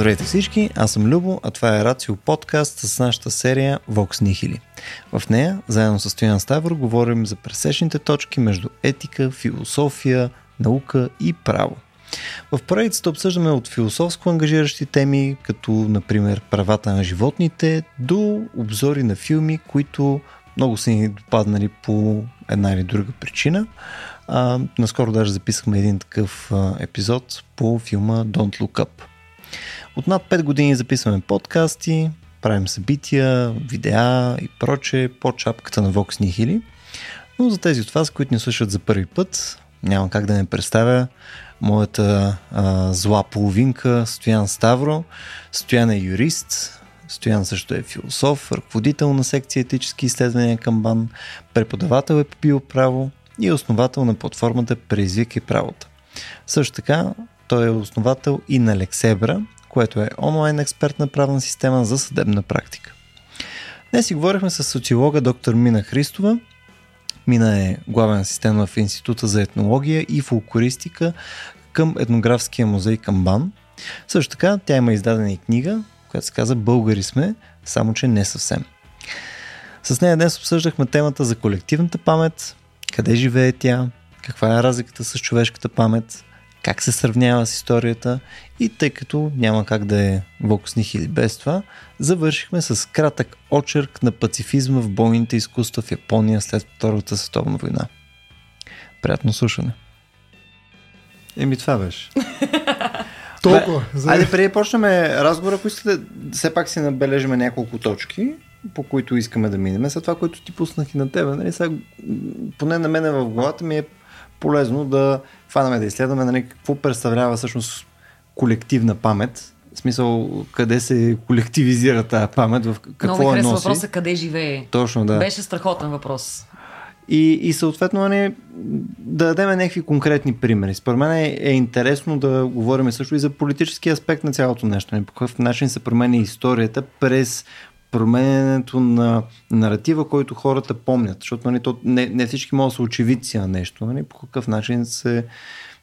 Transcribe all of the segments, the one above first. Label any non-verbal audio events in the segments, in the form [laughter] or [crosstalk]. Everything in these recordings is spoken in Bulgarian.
Здравейте всички, аз съм Любо, а това е Рацио подкаст с нашата серия Vox Nihili. В нея, заедно с Стоян Ставро, говорим за пресечните точки между етика, философия, наука и право. В поредицата обсъждаме от философско ангажиращи теми, като например правата на животните, до обзори на филми, които много са ни допаднали по една или друга причина. А, наскоро даже записахме един такъв епизод по филма Don't Look Up. От над 5 години записваме подкасти, правим събития, видеа и проче по чапката на Vox Nihili. Но за тези от вас, които ни слушат за първи път, няма как да не представя моята а, зла половинка Стоян Ставро. Стоян е юрист, Стоян също е философ, ръководител на секция етически изследвания към БАН, преподавател е по биоправо и основател на платформата Преизвикай правото. Също така, той е основател и на Лексебра, което е онлайн експертна правна система за съдебна практика. Днес си говорихме с социолога доктор Мина Христова. Мина е главен асистент в Института за етнология и фолклористика към етнографския музей към БАН. Също така тя има издадена и книга, която се казва Българи сме, само че не съвсем. С нея днес обсъждахме темата за колективната памет, къде живее тя, каква е разликата с човешката памет, как се сравнява с историята и тъй като няма как да е Воксних или без това, завършихме с кратък очерк на пацифизма в бойните изкуства в Япония след Втората световна война. Приятно слушане. Еми това беше. [laughs] Толкова. За... Айде, преди почнем разговора, ако искате, все пак си набележиме няколко точки, по които искаме да минем. След това, което ти пуснах и на тебе, нали, сега, поне на мене в главата ми е полезно да хванаме да изследваме нали, какво представлява всъщност колективна памет. В смисъл, къде се колективизира тази памет, в какво Много е носи. въпроса къде живее. Точно, да. Беше страхотен въпрос. И, и съответно нали, да дадем някакви конкретни примери. Според мен е, е интересно да говорим също и за политически аспект на цялото нещо. Нали, по какъв начин се променя историята през променянето на наратива, който хората помнят. Защото нали, то, не, не всички могат да са очевидци на нещо. Нали, по какъв начин се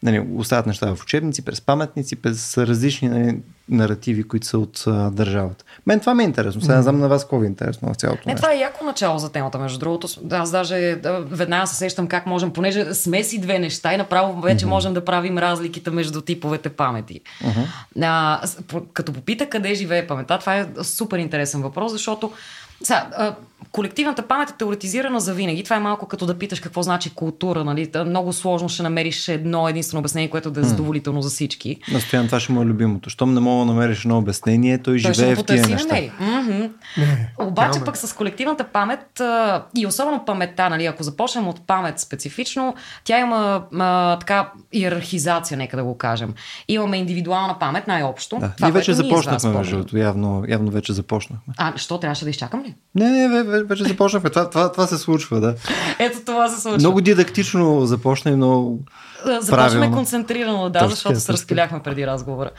нали, остават неща в учебници, през паметници, през различни нали, наративи, които са от а, държавата. Мен това ми е интересно. Сега не знам на вас какво ви е интересно в цялото Не, нещо. това е яко начало за темата, между другото. Аз даже да, веднага се сещам как можем, понеже сме си две неща и направо вече mm-hmm. можем да правим разликите между типовете памети. Mm-hmm. А, като попита къде живее памета, това е супер интересен въпрос, защото сега, а, колективната памет е теоретизирана за винаги. Това е малко като да питаш какво значи култура. Нали? Много сложно ще намериш едно единствено обяснение, което да е задоволително за всички. Настоян, това ще му е любимото. Щом не мога да намериш едно обяснение, той, той живее в тия неща. Mm-hmm. Не, Обаче пък с колективната памет а, и особено паметта, нали, ако започнем от памет специфично, тя има а, така иерархизация, нека да го кажем. Имаме индивидуална памет най-общо. Да. Това, ние вече започнахме, между. Явно, явно вече започнахме. А, що трябваше да изчакам ли? Не, не, вече започнахме. Това, това, това се случва, да. Ето това се случва. Много дидактично започна и много. Започваме концентрирано, да, Точка, защото се разпиляхме преди разговора.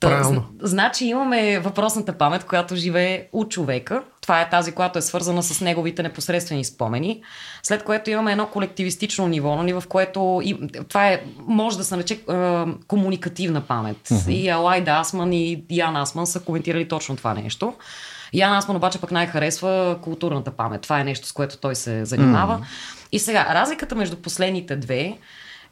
Правилно. Значи имаме въпросната памет, която живее у човека. Това е тази, която е свързана с неговите непосредствени спомени. След което имаме едно колективистично ниво, нали, в което и, това е, може да се нарече е, комуникативна памет. Uh-huh. И Алайда Асман и Ян Асман са коментирали точно това нещо. Ян Асман обаче пък най-харесва културната памет. Това е нещо, с което той се занимава. Mm. И сега, разликата между последните две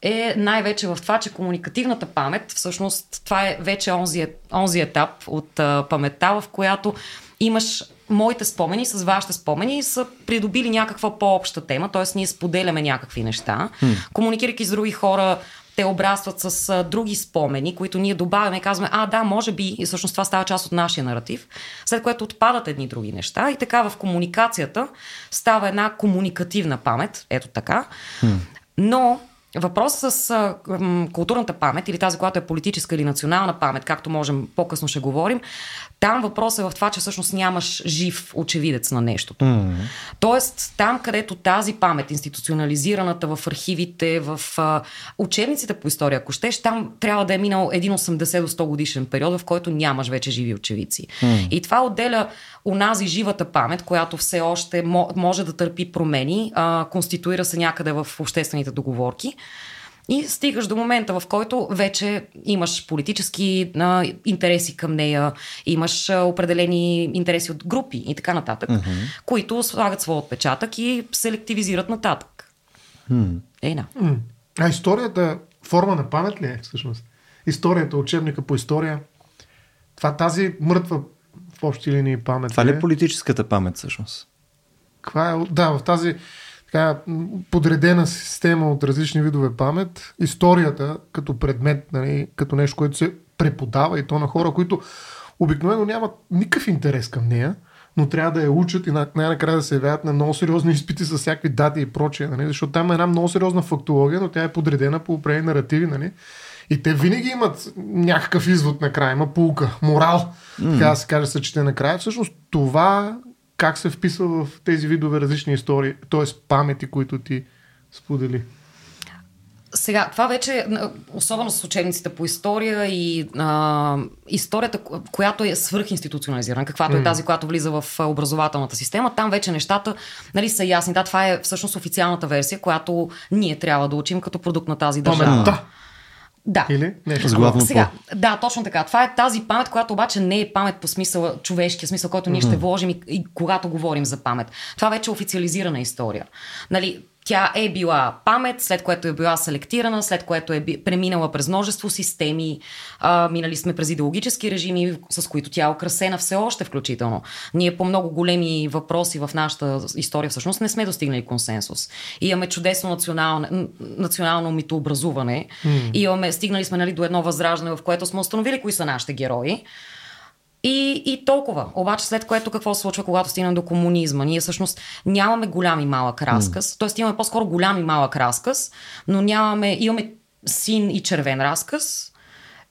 е най-вече в това, че комуникативната памет, всъщност това е вече онзи, онзи етап от а, паметта, в която имаш моите спомени с вашите спомени и са придобили някаква по-обща тема, т.е. ние споделяме някакви неща, hmm. комуникирайки с други хора, те обрастват с а, други спомени, които ние добавяме и казваме, а да, може би, и всъщност това става част от нашия наратив, след което отпадат едни други неща и така в комуникацията става една комуникативна памет, ето така, но Въпросът с а, културната памет или тази, която е политическа или национална памет, както можем по-късно ще говорим, там въпросът е в това, че всъщност нямаш жив очевидец на нещото. Mm-hmm. Тоест, там, където тази памет, институционализираната в архивите, в а, учебниците по история, ако щеш, там трябва да е минал един 80 до 100 годишен период, в който нямаш вече живи очевидци. Mm-hmm. И това отделя унази живата памет, която все още може да търпи промени, а, конституира се някъде в обществените договорки И стигаш до момента, в който вече имаш политически а, интереси към нея, имаш а, определени интереси от групи и така нататък, mm-hmm. които слагат своя отпечатък и селективизират нататък. Mm. Ей, Mm. А историята форма на памет ли е всъщност? Историята, учебника по история. Това тази мъртва в общи линии памет. Това ли е политическата памет всъщност? Това е, да, в тази така, подредена система от различни видове памет, историята като предмет, нали, като нещо, което се преподава и то на хора, които обикновено нямат никакъв интерес към нея, но трябва да я учат и най-накрая да се явяват на много сериозни [laughs] изпити с всякакви дати и прочее, нали? защото там е една много сериозна фактология, но тя е подредена по определени наративи. Нали? И те винаги имат някакъв извод накрая, има полука, морал, mm. така да се каже, съчете накрая. Всъщност това как се вписва в тези видове различни истории, т.е. памети, които ти сподели? Сега, това вече, особено с учебниците по история и а, историята, която е свръхинституционализирана, каквато mm. е тази, която влиза в образователната система, там вече нещата нали, са ясни. Да, това е всъщност официалната версия, която ние трябва да учим като продукт на тази държава. Да. Да. Или нещо с главно Сега, да, точно така. Това е тази памет, която обаче не е памет по смисъл, човешкия смисъл, който ние mm-hmm. ще вложим и, и когато говорим за памет. Това вече е официализирана история. Нали, тя е била памет, след което е била селектирана, след което е преминала през множество системи. А, минали сме през идеологически режими, с които тя е украсена все още включително. Ние по много големи въпроси в нашата история всъщност не сме достигнали консенсус. И имаме чудесно национално, национално митообразуване. Mm. И имаме, стигнали сме нали, до едно възраждане, в което сме установили кои са нашите герои. И, и толкова. Обаче след което какво се случва, когато стигнем до комунизма? Ние всъщност нямаме голям и малък разказ, mm. т.е. имаме по-скоро голям и малък разказ, но нямаме, имаме син и червен разказ,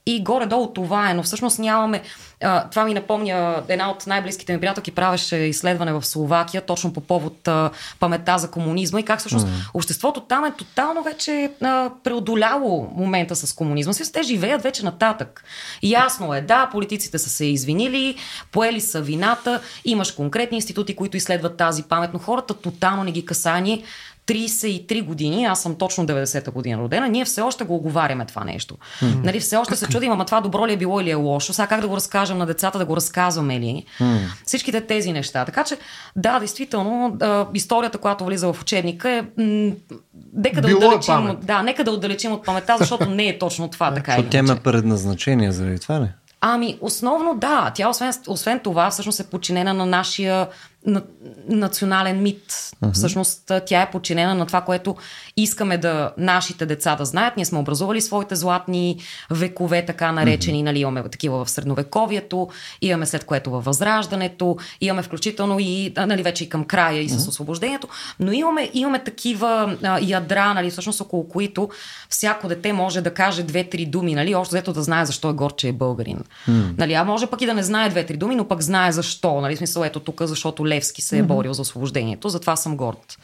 и горе-долу това е, но всъщност нямаме. А, това ми напомня, една от най-близките ми приятелки правеше изследване в Словакия, точно по повод а, паметта за комунизма и как всъщност mm. обществото там е тотално вече а, преодоляло момента с комунизма. Си, те живеят вече нататък. И ясно е, да, политиците са се извинили, поели са вината, имаш конкретни институти, които изследват тази памет, но хората тотално не ги касани 33 години, аз съм точно 90-та година родена, ние все още го оговаряме това нещо. Mm-hmm. Нали, все още се чудим, ама това добро ли е било или е лошо, сега как да го разкажем на децата, да го разказваме ли. Mm-hmm. Всичките тези неща. Така че, да, действително, историята, която влиза в учебника е. М- дека да Било е отдалечим, е да, нека да отдалечим от паметта, защото не е точно това. така Защото тя има предназначение заради това, не? Ами, основно да. Тя, освен, освен това, всъщност е подчинена на нашия на, национален мит. Uh-huh. Всъщност тя е подчинена на това, което искаме да нашите деца да знаят. Ние сме образували своите златни векове, така наречени. Uh-huh. Нали, имаме такива в средновековието, имаме след което във Възраждането, имаме включително и нали, вече и към края и с uh-huh. освобождението. Но имаме, имаме такива а, ядра, нали, всъщност около които всяко дете може да каже две-три думи, нали, още взето да знае защо е горче е българин. Uh-huh. Нали, а може пък и да не знае две-три думи, но пък знае защо. Нали, смисъл ето тук, защото Левски се е борил за освобождението, затова съм горд.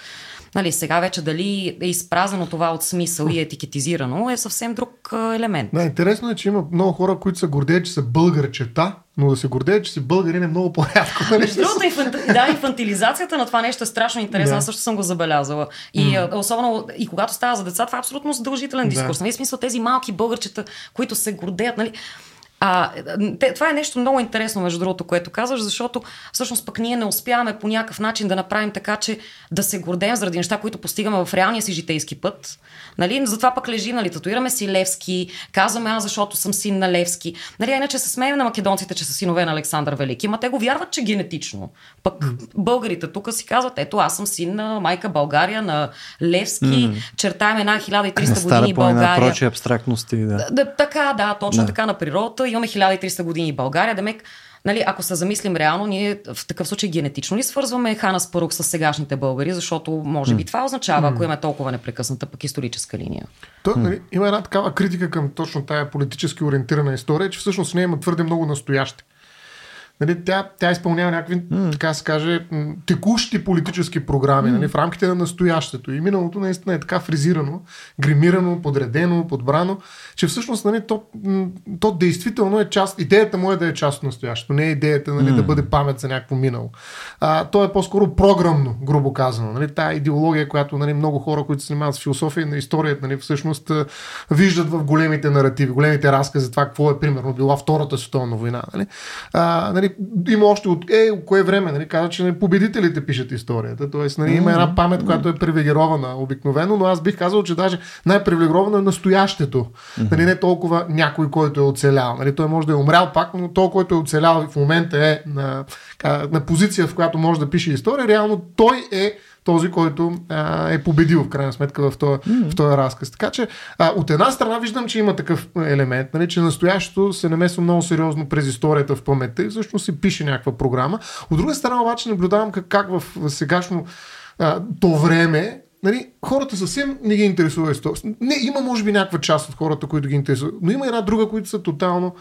Нали, сега вече дали е изпразено това от смисъл и етикетизирано е съвсем друг елемент. Да, интересно е, че има много хора, които се гордеят, че са българ черта, но да се гордеят, че си българин е много по-рядко. Нали? Между другото, инфанти... да, инфантилизацията на това нещо е страшно интересно. Да. Аз също съм го забелязала. И mm. особено и когато става за деца, това е абсолютно задължителен дискурс. Да. Нали, смисъл тези малки българчета, които се гордеят, нали? А, те, това е нещо много интересно, между другото, което казваш, защото всъщност пък ние не успяваме по някакъв начин да направим така, че да се гордеем заради неща, които постигаме в реалния си житейски път. Нали? Затова пък лежим, нали, татуираме си Левски, казваме аз, защото съм син на Левски. Нали, иначе се смеем на македонците, че са синове на Александър Велики, ма те го вярват, че генетично. Пък българите тук си казват, ето аз съм син на майка България, на Левски, mm. чертаем една 1300 години България. Прочи абстрактности, да. да. Така, да, точно да. така на природата имаме 1300 години България, демек Нали, ако се замислим реално, ние в такъв случай генетично ли свързваме Хана Спарук с сегашните българи, защото може би това означава, ако има толкова непрекъсната пък историческа линия. То, нали, има една такава критика към точно тая политически ориентирана история, че всъщност не има твърде много настояще. Нали, тя, тя изпълнява някакви, mm. така се каже, текущи политически програми mm. нали, в рамките на настоящето. И миналото наистина е така фризирано, гримирано, подредено, подбрано, че всъщност нали, то, то действително е част, идеята му е да е част от настоящето, не е идеята нали, mm. да бъде памет за някакво минало. А, то е по-скоро програмно, грубо казано. Нали, тая идеология, която нали, много хора, които се занимават с философия на историята, нали, всъщност виждат в големите наративи, големите разкази за това какво е примерно била Втората световна война. Нали. А, нали, има още от е, кое време, нали, казва, че нали, победителите пишат историята. Тоест, нали, има една памет, която е привилегирована обикновено, но аз бих казал, че даже най-привилегировано е настоящето. Нали, не толкова някой, който е оцелял. Нали, той може да е умрял пак, но той, който е оцелял в момента е на, на позиция, в която може да пише история, реално той е този, който а, е победил в крайна сметка в този, mm-hmm. в този разказ. Така че а, от една страна виждам, че има такъв елемент, нали, че настоящето се намесва много сериозно през историята в паметта и всъщност се пише някаква програма. От друга страна обаче наблюдавам как, как в, сегашно а, то време Нали, хората съвсем не ги интересува история. Не, има може би някаква част от хората, които ги интересуват, но има една друга, които са тотално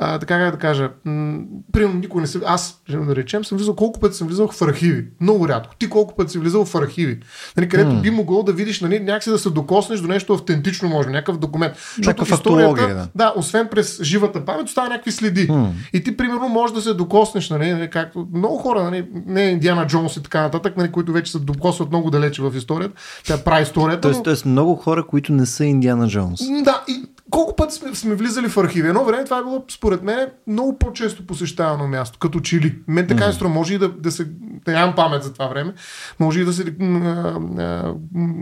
а, така как да кажа, м- примерно никой не се... Аз, да речем, съм влизал колко пъти съм влизал в архиви. Много рядко. Ти колко пъти си влизал в архиви. Нали, където mm. би могъл да видиш, нали, някакси да се докоснеш до нещо автентично, може, някакъв документ. Защото историята, да. да. освен през живата памет, остава някакви следи. Mm. И ти, примерно, можеш да се докоснеш, нали, нали, както много хора, нали, не Индиана Джонс и така нататък, нали, които вече се докосват много далече в историята. Тя прави историята. Тоест, но... тоест много хора, които не са Индиана Джонс. Да, и колко пъти сме, сме влизали в архиви? Едно време това е било, според мен, много по-често посещавано място, като чили. Мен така mm. струва, може и да, да се. Да нямам памет за това време, може и да се а, а,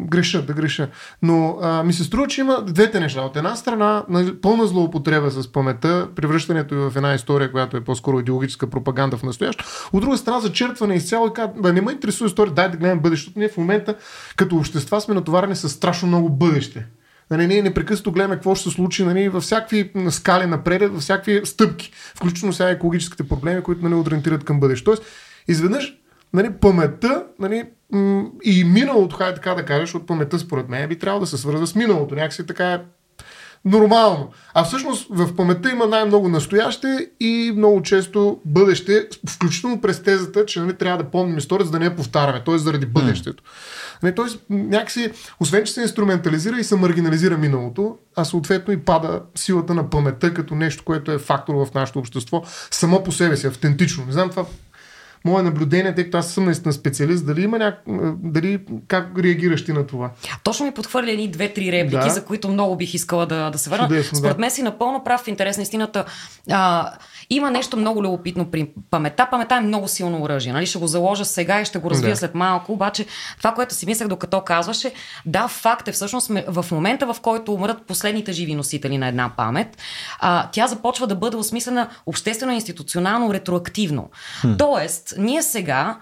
греша, да греша. Но а, ми се струва, че има двете неща. От една страна, пълна злоупотреба с паметта, превръщането в една история, която е по-скоро идеологическа пропаганда в настоящо. От друга страна, зачерпване изцяло и казва, не ме интересува история, дай да гледам бъдещето. Ние в момента, като общества, сме натоварени с страшно много бъдеще. Нали, ние непрекъснато гледаме какво ще се случи нали, във всякакви скали напред, във всякакви стъпки, включително сега екологическите проблеми, които нали, ориентират към бъдеще. Тоест, изведнъж нали, паметта нали, и миналото, хай така да кажеш, от паметта според мен би трябвало да се свърза с миналото. Някакси така е нормално. А всъщност в паметта има най-много настояще и много често бъдеще, включително през тезата, че нали, трябва да помним история, за да не я повтаряме, т.е. заради бъдещето. Нали, тоест, някакси, освен че се инструментализира и се маргинализира миналото, а съответно и пада силата на паметта като нещо, което е фактор в нашето общество, само по себе си, автентично. Не знам това мое наблюдение, тъй като аз съм наистина специалист, дали има няк... дали как реагираш ти на това? Точно ми подхвърля едни две-три реплики, да. за които много бих искала да, да се върна. Чудесно, Според да. мен си напълно прав в интерес на истината. А, има нещо много любопитно при памета. Памета е много силно оръжие. Нали? Ще го заложа сега и ще го развия да. след малко. Обаче това, което си мислех докато казваше, да, факт е всъщност в момента, в който умрат последните живи носители на една памет, а, тя започва да бъде осмислена обществено, институционално, ретроактивно. Хм. Тоест, ние сега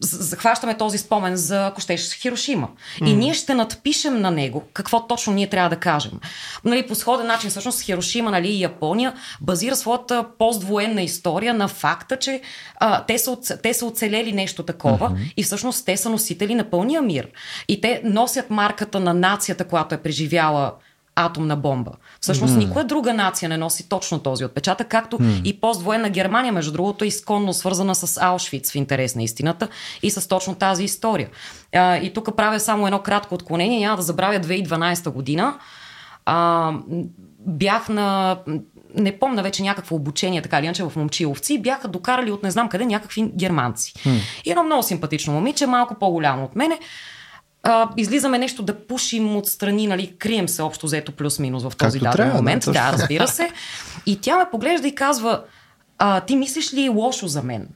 захващаме този спомен за, ако щеш, Хирошима. И ние ще надпишем на него какво точно ние трябва да кажем. Нали, по сходен начин, всъщност, Хирошима нали, и Япония базира своята поствоенна история на факта, че а, те, са, те са оцелели нещо такова mm-hmm. и всъщност те са носители на пълния мир. И те носят марката на нацията, която е преживяла атомна бомба. Всъщност mm. никоя друга нация не носи точно този отпечатък, както mm. и поствоенна Германия, между другото, е изконно свързана с Аушвиц в интерес на истината и с точно тази история. А, и тук правя само едно кратко отклонение. Няма да забравя 2012 година. А, бях на не помня вече някакво обучение, така или иначе в момчиловци, бяха докарали от не знам къде някакви германци. Mm. И едно много симпатично момиче, малко по-голямо от мене, а, излизаме нещо да пушим отстрани, нали, крием се общо взето плюс-минус в този даден трябва, момент. Да, да, разбира се. И тя ме поглежда и казва, а, ти мислиш ли лошо за мен?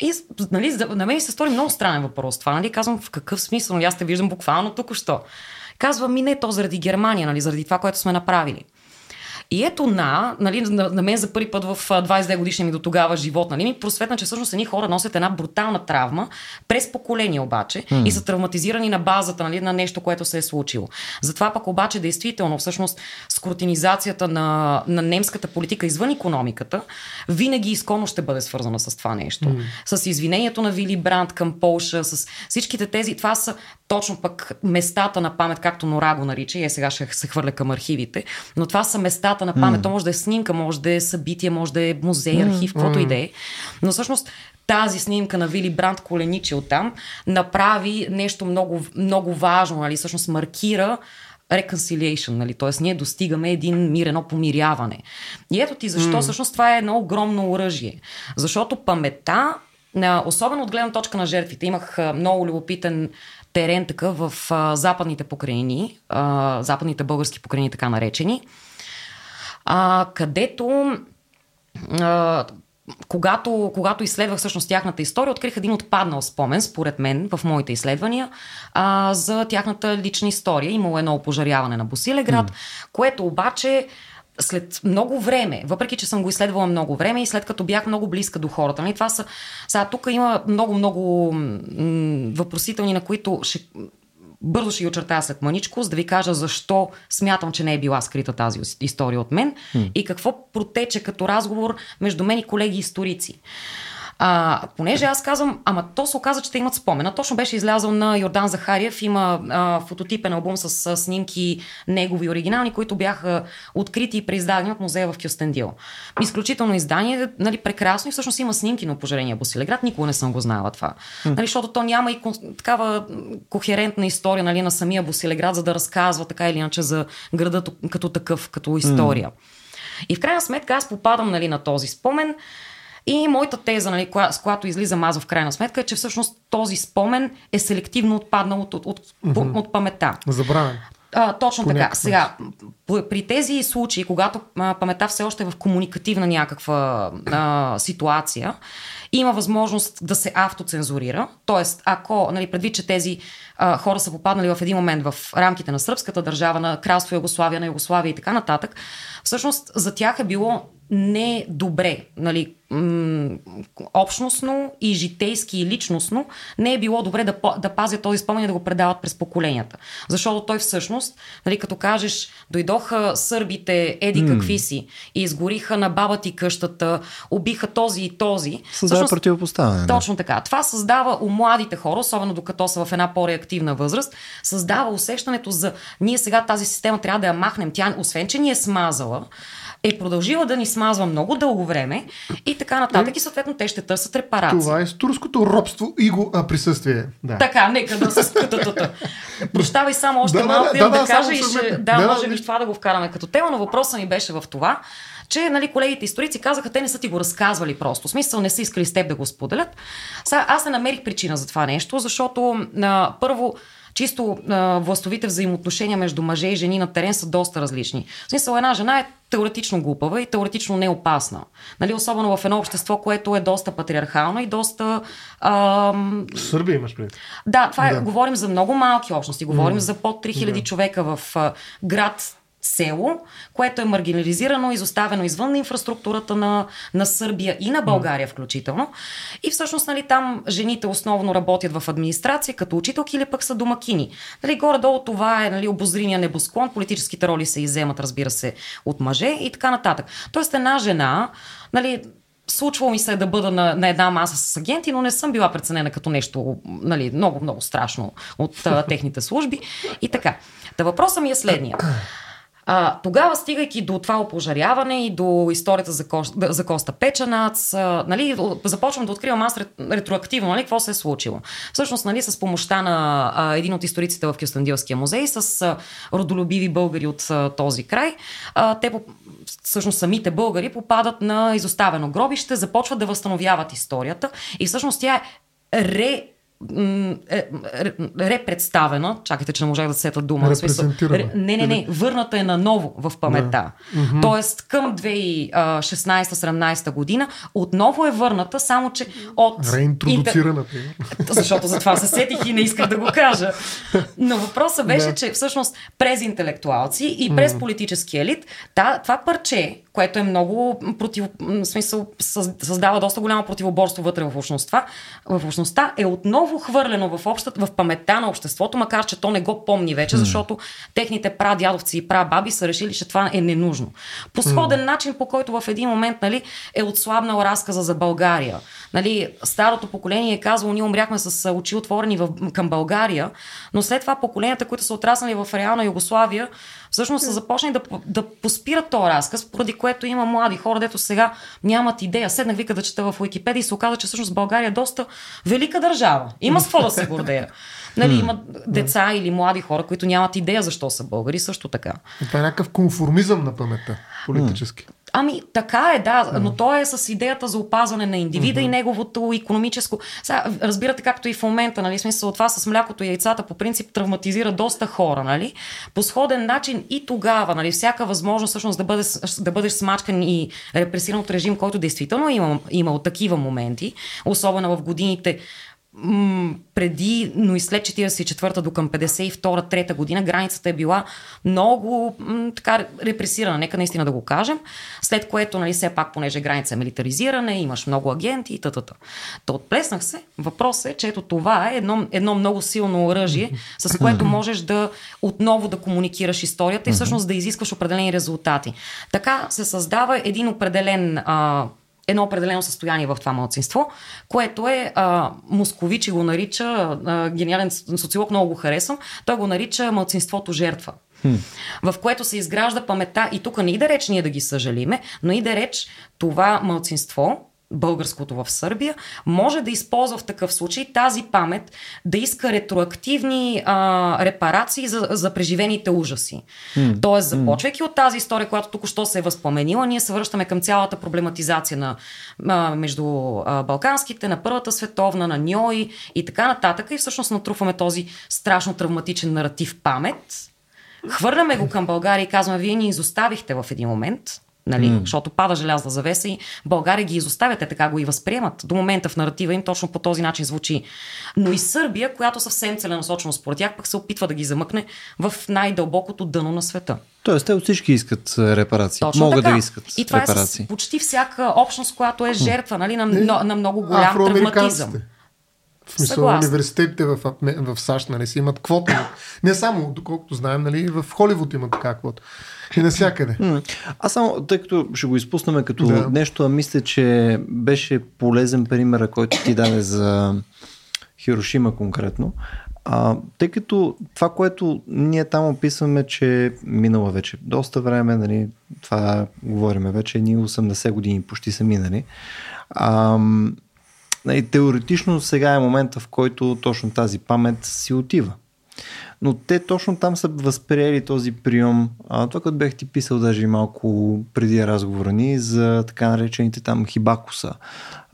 И, нали, на мен се стори много странен въпрос това. Нали? Казвам, в какъв смисъл? Нали, аз те виждам буквално тук що. Казва ми не то заради Германия, нали, заради това, което сме направили. И ето на, нали, на, на мен за първи път в 22 годишния ми до тогава живот, нали, ми просветна, че всъщност едни хора носят една брутална травма през поколение обаче mm. и са травматизирани на базата нали, на нещо, което се е случило. Затова пък обаче действително всъщност скрутинизацията на, на немската политика извън економиката винаги изконно ще бъде свързана с това нещо. Mm. С извинението на Вили Бранд към Полша, с всичките тези, това са точно пък местата на памет, както Нора го нарича, и е сега ще се хвърля към архивите, но това са местата на памет. Mm. То може да е снимка, може да е събитие, може да е музей, архив, каквото mm. и да е. Но всъщност тази снимка на Вили Бранд Коленичи оттам направи нещо много, много важно, нали, всъщност маркира reconciliation, нали? т.е. ние достигаме един мир, едно помиряване. И ето ти защо mm. всъщност това е едно огромно оръжие. Защото памета, особено от гледна точка на жертвите, имах много любопитен терен такъв в а, западните покрайнини, а, западните български покрайнини така наречени, а, където а, когато, когато изследвах всъщност тяхната история, открих един отпаднал спомен, според мен, в моите изследвания, а, за тяхната лична история. Имало едно опожаряване на Босилеград, mm. което обаче след много време, въпреки че съм го изследвала много време и след като бях много близка до хората, нали, това са, сега тук има много-много м- въпросителни, на които ще, бързо ще ги очертая след маничко, за да ви кажа защо смятам, че не е била скрита тази история от мен mm. и какво протече като разговор между мен и колеги историци. А, понеже аз казвам, ама то се оказа, че те имат спомена. Точно беше излязъл на Йордан Захариев. Има а, фототипен албум с, с снимки негови оригинални, които бяха открити и преиздадени от музея в Кюстендил. Изключително издание, нали, прекрасно и всъщност има снимки на пожарения Босилеград. Никога не съм го знала това. Нали, защото то няма и такава кохерентна история нали, на самия Босилеград, за да разказва така или иначе за града като такъв, като история. Mm. И в крайна сметка аз попадам нали, на този спомен. И моята теза, нали, коя, с която излизам аз в крайна сметка, е, че всъщност този спомен е селективно отпаднал от, от, от, mm-hmm. от памета. Забравен. А, точно По така. Сега, при тези случаи, когато а, памета все още е в комуникативна някаква а, ситуация, има възможност да се автоцензурира. Тоест, ако, нали, предвид, че тези а, хора са попаднали в един момент в рамките на сръбската държава, на кралство Югославия, на Югославия и така нататък, всъщност за тях е било не добре, нали, м- общностно и житейски и личностно, не е било добре да, да пазят този спомен и да го предават през поколенията. Защото той всъщност, нали, като кажеш, дойдоха сърбите, еди mm. какви си, и изгориха на баба ти къщата, убиха този и този. Създава противопоставяне. Точно така. Това създава у младите хора, особено докато са в една по-реактивна възраст, създава усещането за ние сега тази система трябва да я махнем. Тя, освен, че ни е смазала, е продължила да ни смазва много дълго време и така нататък. И съответно те ще търсят репарация. Това е с турското робство и го а, присъствие. Да. Така, нека да се кататата. Прощавай само още да, малко да, да, да, да кажа и ще, да, да, може би да, това да го вкараме като тема, но въпросът ми беше в това, че нали, колегите историци казаха, те не са ти го разказвали просто. В смисъл не са искали с теб да го споделят. Сега, аз не намерих причина за това нещо, защото а, първо чисто а, властовите взаимоотношения между мъже и жени на терен са доста различни. В смисъл, една жена е теоретично глупава и теоретично неопасна. Нали, особено в едно общество, което е доста патриархално и доста... Ам... Сърбия имаш пред. Да, това е, да. говорим за много малки общности. Говорим mm. за под 3000 да. човека в а, град село, което е маргинализирано, изоставено извън инфраструктурата на, на Сърбия и на България включително. И всъщност нали, там жените основно работят в администрация, като учителки или пък са домакини. Нали, горе-долу това е нали, обозримия небосклон, политическите роли се иземат, разбира се, от мъже и така нататък. Тоест една жена, нали, случвало ми се да бъда на, на една маса с агенти, но не съм била преценена като нещо нали, много, много страшно от а, техните служби и така. Та въпросът ми е следния. А, тогава, стигайки до това опожаряване и до историята за, Ко, за Коста Печанац, а, нали, започвам да откривам аз ретроактивно нали, какво се е случило. Всъщност, нали, с помощта на а, един от историците в Кюстендилския музей, с а, родолюбиви българи от а, този край, а, те всъщност самите българи попадат на изоставено гробище, започват да възстановяват историята и всъщност тя е ре репредставена, чакайте, че не можах да сета дума. Не, не, не, върната е наново в паметта. Да. Тоест към 2016-17 година отново е върната, само че от... Реинтродуцирана. Интер... Защото за това се сетих и не исках да го кажа. Но въпросът беше, да. че всъщност през интелектуалци и през политически елит, това парче, което е много против... смисъл, създава доста голямо противоборство вътре в общността, в общността е отново хвърлено в, общата, в паметта на обществото, макар че то не го помни вече, защото техните прадядовци и прабаби са решили, че това е ненужно. По сходен начин, по който в един момент нали, е отслабнал разказа за България. Нали, старото поколение е казало, ние умряхме с очи отворени в, към България, но след това поколенията, които са отраснали в реална Югославия, всъщност са започнали да, да поспират този разказ, поради което има млади хора, дето сега нямат идея. Седнах вика да чета в Уикипедия и се оказа, че всъщност България е доста велика държава. Има с какво да се гордея. [laughs] Нали, има деца или млади хора, които нямат идея защо са българи, също така. Това е някакъв конформизъм на паметта, политически. Ами, така е, да, но то е с идеята за опазване на индивида mm-hmm. и неговото економическо. Сега, разбирате, както и в момента, нали, смисъл това с млякото и яйцата по принцип травматизира доста хора, нали? По сходен начин и тогава, нали, всяка възможност всъщност да, бъде, да бъдеш смачкан и репресиран от режим, който действително е има, имал такива моменти, особено в годините м- преди, но и след 44-та до към 52-3 година границата е била много м- така репресирана, нека наистина да го кажем. След което, нали, все пак, понеже граница е милитаризирана, имаш много агенти и т.т. То отплеснах се. Въпросът е, че ето това е едно, едно много силно оръжие, с което [laughs] можеш да отново да комуникираш историята и всъщност да изискваш определени резултати. Така се създава един определен а, едно определено състояние в това младсинство, което е, а, Московичи го нарича, а, гениален социолог, много го харесвам, той го нарича младсинството жертва. Хм. В което се изгражда памета и тук не иде реч ние да ги съжалиме, но иде реч това мълцинство, българското в Сърбия, може да използва в такъв случай тази памет да иска ретроактивни а, репарации за, за преживените ужаси. Mm. Тоест, започвайки mm. от тази история, която тук що се е възпоменила, ние се връщаме към цялата проблематизация на, а, между а, Балканските, на Първата световна, на Ньой и така нататък и всъщност натруфваме този страшно травматичен наратив памет. Хвърляме го към България и казваме, вие ни изоставихте в един момент – Нали? Mm. Защото пада желязна завеса и България ги изоставя, те така го и възприемат. До момента в наратива им точно по този начин звучи. Но и Сърбия, която съвсем целенасочено според тях, пък се опитва да ги замъкне в най-дълбокото дъно на света. Тоест, те от всички искат репарации. Точно Могат така. да искат И това репарации. е с почти всяка общност, която е жертва нали, на, на, на много голям травматизъм. В смисъл, Съгласен. университетите в, в САЩ нали, си имат квота. Не само, доколкото знаем, нали, в Холивуд имат така квота. И навсякъде. Аз само, тъй като ще го изпуснем като да. нещо, а мисля, че беше полезен примера, който ти даде за Хирошима конкретно. А, тъй като това, което ние там описваме, че минало вече доста време, нали, това говориме вече, ние 80 години почти са минали. А, нали, теоретично сега е момента, в който точно тази памет си отива но те точно там са възприели този прием. А, това, като бях ти писал даже и малко преди разговора ни за така наречените там хибакуса.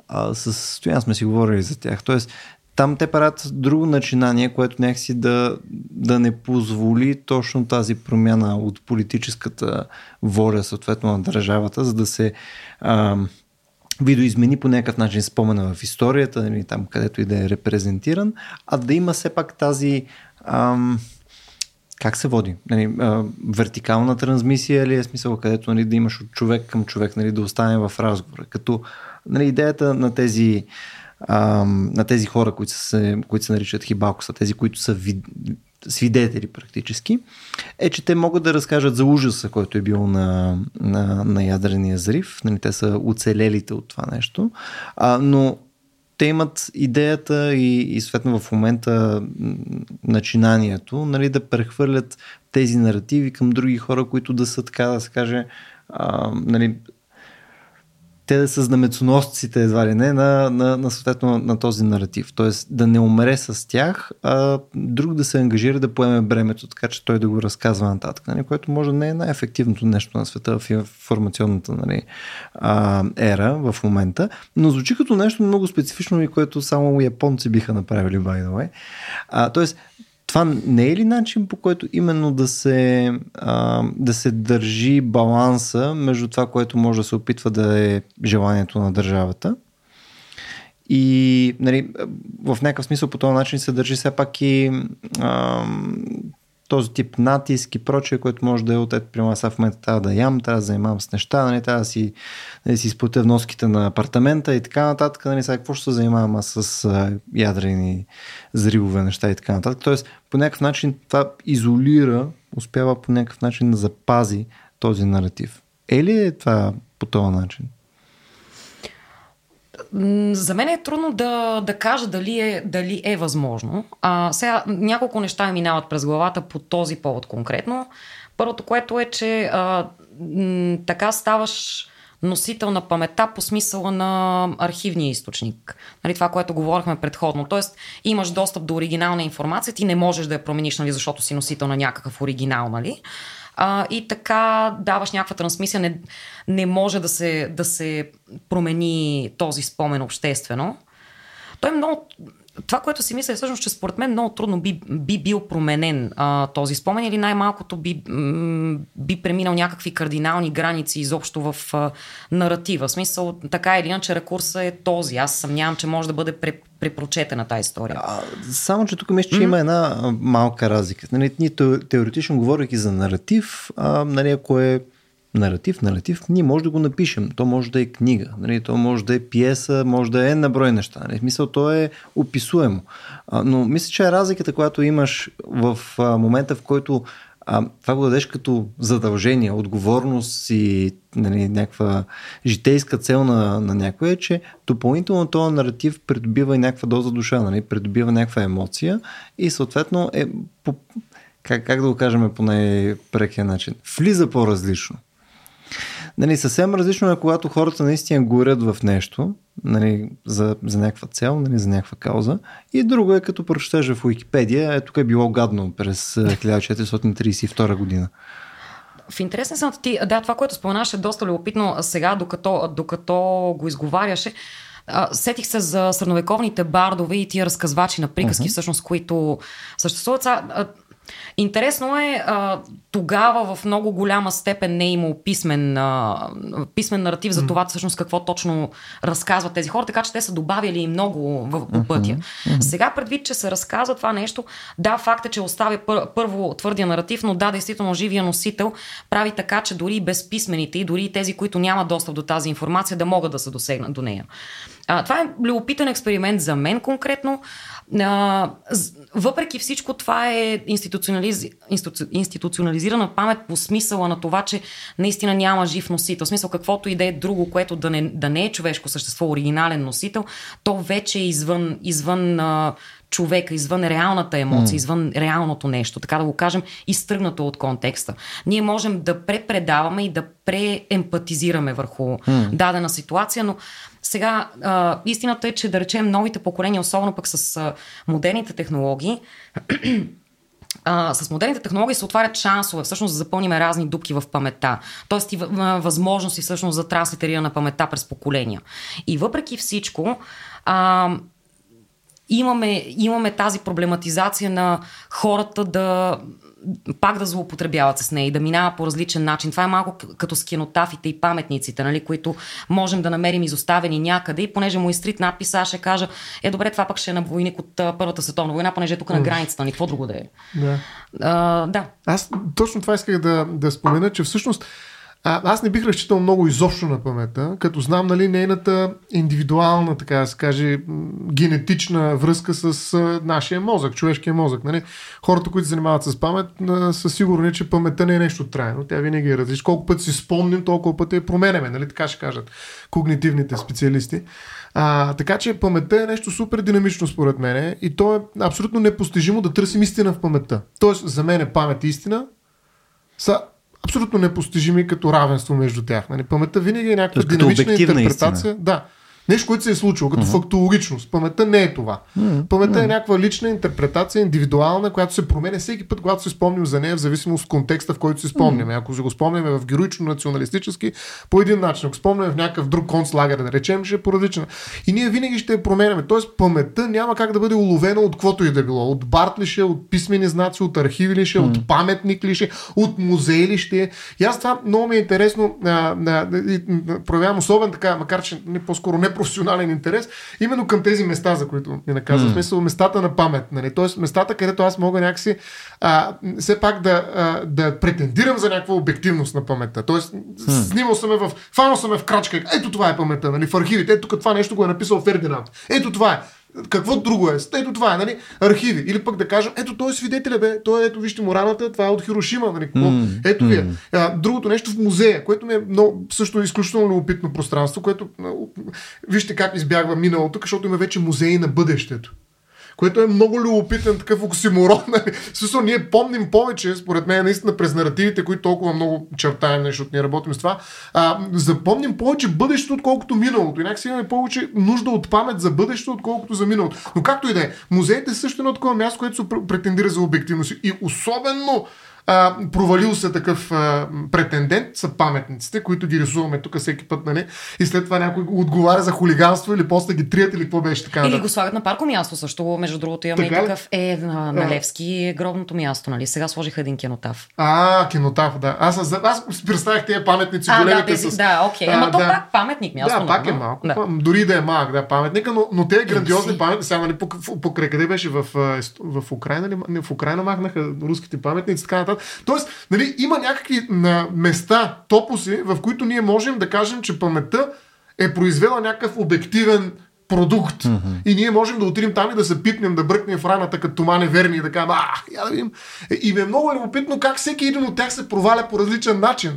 А, с Стоян сме си говорили за тях. Тоест, там те правят друго начинание, което някакси да, да не позволи точно тази промяна от политическата воля, съответно на държавата, за да се а, видоизмени по някакъв начин спомена в историята, или нали, там където и да е репрезентиран, а да има все пак тази ам, как се води? Нали, а, вертикална трансмисия ли е смисъл, където нали, да имаш от човек към човек, нали, да остане в разговора. Като нали, идеята на тези, ам, на тези хора, които се, които се наричат хибалкоса, тези, които са вид, свидетели практически, е, че те могат да разкажат за ужаса, който е бил на, на, на ядрения зрив. Нали, те са оцелелите от това нещо. А, но те имат идеята и, и съответно в момента начинанието нали, да прехвърлят тези наративи към други хора, които да са така да се каже а, нали, те да са знамецоносците, едва ли не, на, на, на, съответно, на този наратив. Тоест да не умре с тях, а друг да се ангажира да поеме бремето, така че той да го разказва нататък, нали, което може да не е най-ефективното нещо на света в информационната нали, а, ера в момента, но звучи като нещо много специфично и което само японци биха направили, by the way. А, тоест, това не е ли начин по който именно да се, а, да се държи баланса между това, което може да се опитва да е желанието на държавата? И нали, в някакъв смисъл по този начин се държи все пак и а, този тип натиск и прочее, което може да е от ето при маса в момента трябва да ям, трябва да занимавам с неща, нали, трябва да си, да си изплатя вноските на апартамента и така нататък. Нали, сега какво ще се занимавам аз с ядрени зривове неща и така нататък. Тоест, по някакъв начин това изолира, успява по някакъв начин да запази този наратив. Е ли е това по този начин? За мен е трудно да, да кажа дали е, дали е възможно. А, сега няколко неща минават през главата по този повод конкретно. Първото, което е, че а, така ставаш носител на памета по смисъла на архивния източник. Нали, това, което говорихме предходно. Тоест, имаш достъп до оригинална информация, ти не можеш да я промениш, нали, защото си носител на някакъв оригинал. Нали? А, и така даваш някаква трансмисия. Не, не може да се, да се промени този спомен обществено. Той е много това, което си мисля, е всъщност, че според мен много трудно би, би бил променен а, този спомен или най-малкото би, би преминал някакви кардинални граници изобщо в а, наратива. В смисъл, така или иначе, рекурса е този. Аз съмнявам, че може да бъде препрочетена тази история. А, само, че тук мисля, че mm-hmm. има една малка разлика. Нали, ние теоретично говоряки за наратив, а, нали, ако е наратив, наратив, ние може да го напишем. То може да е книга, нали? то може да е пиеса, може да е на брой неща. Нали? В смисъл, то е описуемо. А, но мисля, че е разликата, която имаш в а, момента, в който а, това го дадеш като задължение, отговорност и нали, някаква житейска цел на, на някой е, че допълнително този наратив придобива и някаква доза душа, нали, придобива някаква емоция и съответно е по, как, как да го кажем по най-прекия начин, влиза по-различно. Нали, съвсем различно е, когато хората наистина горят в нещо, нали, за, за някаква цел, нали, за някаква кауза. И друго е, като прочетеш в Уикипедия, е, тук е било гадно през 1432 година. В интересен съм ти, да, това, което споменаш е доста любопитно сега, докато, докато го изговаряше. Сетих се за средновековните бардове и тия разказвачи на приказки, uh-huh. всъщност, които съществуват. Интересно е, а, тогава в много голяма степен не е имал писмен, а, писмен наратив за това всъщност какво точно разказват тези хора, така че те са добавили и много в, по пътя. Сега предвид, че се разказва това нещо, да, факт е, че оставя пър, първо твърдия наратив, но да, действително живия носител прави така, че дори без писмените и дори тези, които нямат достъп до тази информация, да могат да се досегнат до нея. А, това е любопитен експеримент за мен конкретно. А, въпреки всичко, това е институционализ... институционализирана памет по смисъла на това, че наистина няма жив носител. В смисъл, каквото и да е друго, което да не, да не е човешко същество, оригинален носител, то вече е извън, извън а, човека, извън реалната емоция, mm. извън реалното нещо, така да го кажем, изтръгнато от контекста. Ние можем да препредаваме и да преемпатизираме върху mm. дадена ситуация, но сега, а, истината е, че да речем новите поколения, особено пък с а, модерните технологии, [clears throat] а, с модерните технологии се отварят шансове всъщност да запълним разни дупки в паметта. Тоест и възможности всъщност за транслитериране на паметта през поколения. И въпреки всичко, а, имаме, имаме тази проблематизация на хората да пак да злоупотребяват с нея и да минава по различен начин. Това е малко като с кинотафите и паметниците, нали, които можем да намерим изоставени някъде и понеже му изтрит надписа, аз ще кажа, е добре, това пък ще е на войник от Първата световна война, понеже е тук на границата, нали, какво друго да е. Да. А, да. Аз точно това исках да, да спомена, че всъщност а, аз не бих разчитал много изобщо на паметта, като знам нали, нейната индивидуална, така да се каже, генетична връзка с а, нашия мозък, човешкия мозък. Нали. Хората, които се занимават с памет, а, са сигурни, че паметта не е нещо трайно. Тя винаги е различна. Колко пъти си спомним, толкова пъти я променяме. Нали, така ще кажат когнитивните специалисти. А, така че паметта е нещо супер динамично според мен и то е абсолютно непостижимо да търсим истина в паметта. Тоест, за мен е памет и истина са абсолютно непостижими като равенство между тях. Нали? Паметта винаги е някаква динамична интерпретация. Истина. Да. Нещо, което се е случило, като uh-huh. фактологичност. Паметта не е това. Uh-huh. Паметта uh-huh. е някаква лична интерпретация, индивидуална, която се променя всеки път, когато се спомним за нея, в зависимост от контекста, в който се спомняме. Uh-huh. Ако се го спомняме в героично-националистически, по един начин. Ако спомняме в някакъв друг концлагер, да речем, ще е по различен. И ние винаги ще я променяме. Тоест, паметта няма как да бъде уловена от каквото и да било. От барт ли ще, от писмени знаци, от архиви ли ще, uh-huh. от паметник ли ще, от музей ли ще. И аз това много ми е интересно. А, а, и, проявявам особен така, макар че не, по-скоро не непрофесионален интерес, именно към тези места, за които ми наказва. Mm. В смисъл, местата на памет. Нали? Тоест, местата, където аз мога някакси а, все пак да, а, да претендирам за някаква обективност на паметта. Тоест, mm. снимал съм в, фанал съм в крачка. Ето това е паметта, нали? В архивите. Ето тук това нещо го е написал Фердинанд. Ето това е. Какво друго е? Ето това е, нали? Архиви. Или пък да кажем, ето той е свидетел, бе. Той, ето вижте му раната, това е от Хирошима. Нали? Mm. Ето ви е. А, другото нещо в музея, което ми е много, също е изключително любопитно пространство, което вижте как избягва миналото, защото има вече музеи на бъдещето което е много любопитен такъв оксиморон. [laughs] Нали? Смисъл, ние помним повече, според мен, наистина през наративите, които толкова много чертаем, защото ние работим с това, а, запомним повече бъдещето, отколкото миналото. И някакси имаме повече нужда от памет за бъдещето, отколкото за миналото. Но както и да е, музеите също едно такова място, което се претендира за обективност. И особено а, провалил се такъв а, претендент са паметниците, които ги рисуваме тук всеки път, нали? И след това някой отговаря за хулиганство или после ги трият или какво беше така. Или го слагат на парко място също. Между другото имаме така? и такъв е на, на Левски е гробното място, нали? Сега сложиха един кинотав. А, кинотав, да. Аз, аз, аз представях тези паметници а, големите да, тези, с... Да, окей. Okay. Ама да. то пак паметник място. Да, пак е малко. Да. Дори да е малък, да, паметника, но, но те грандиозни паметници, сега нали, покрай къде беше в, в Украина, в Украина махнаха руските паметници, така нататък. Тоест, Нали, има някакви на места, топоси, в които ние можем да кажем, че паметта е произвела някакъв обективен продукт. Mm-hmm. И ние можем да отидем там и да се пипнем, да бръкнем в раната като тумане верни и да кажем, а, я да видим. И ми е много любопитно как всеки един от тях се проваля по различен начин.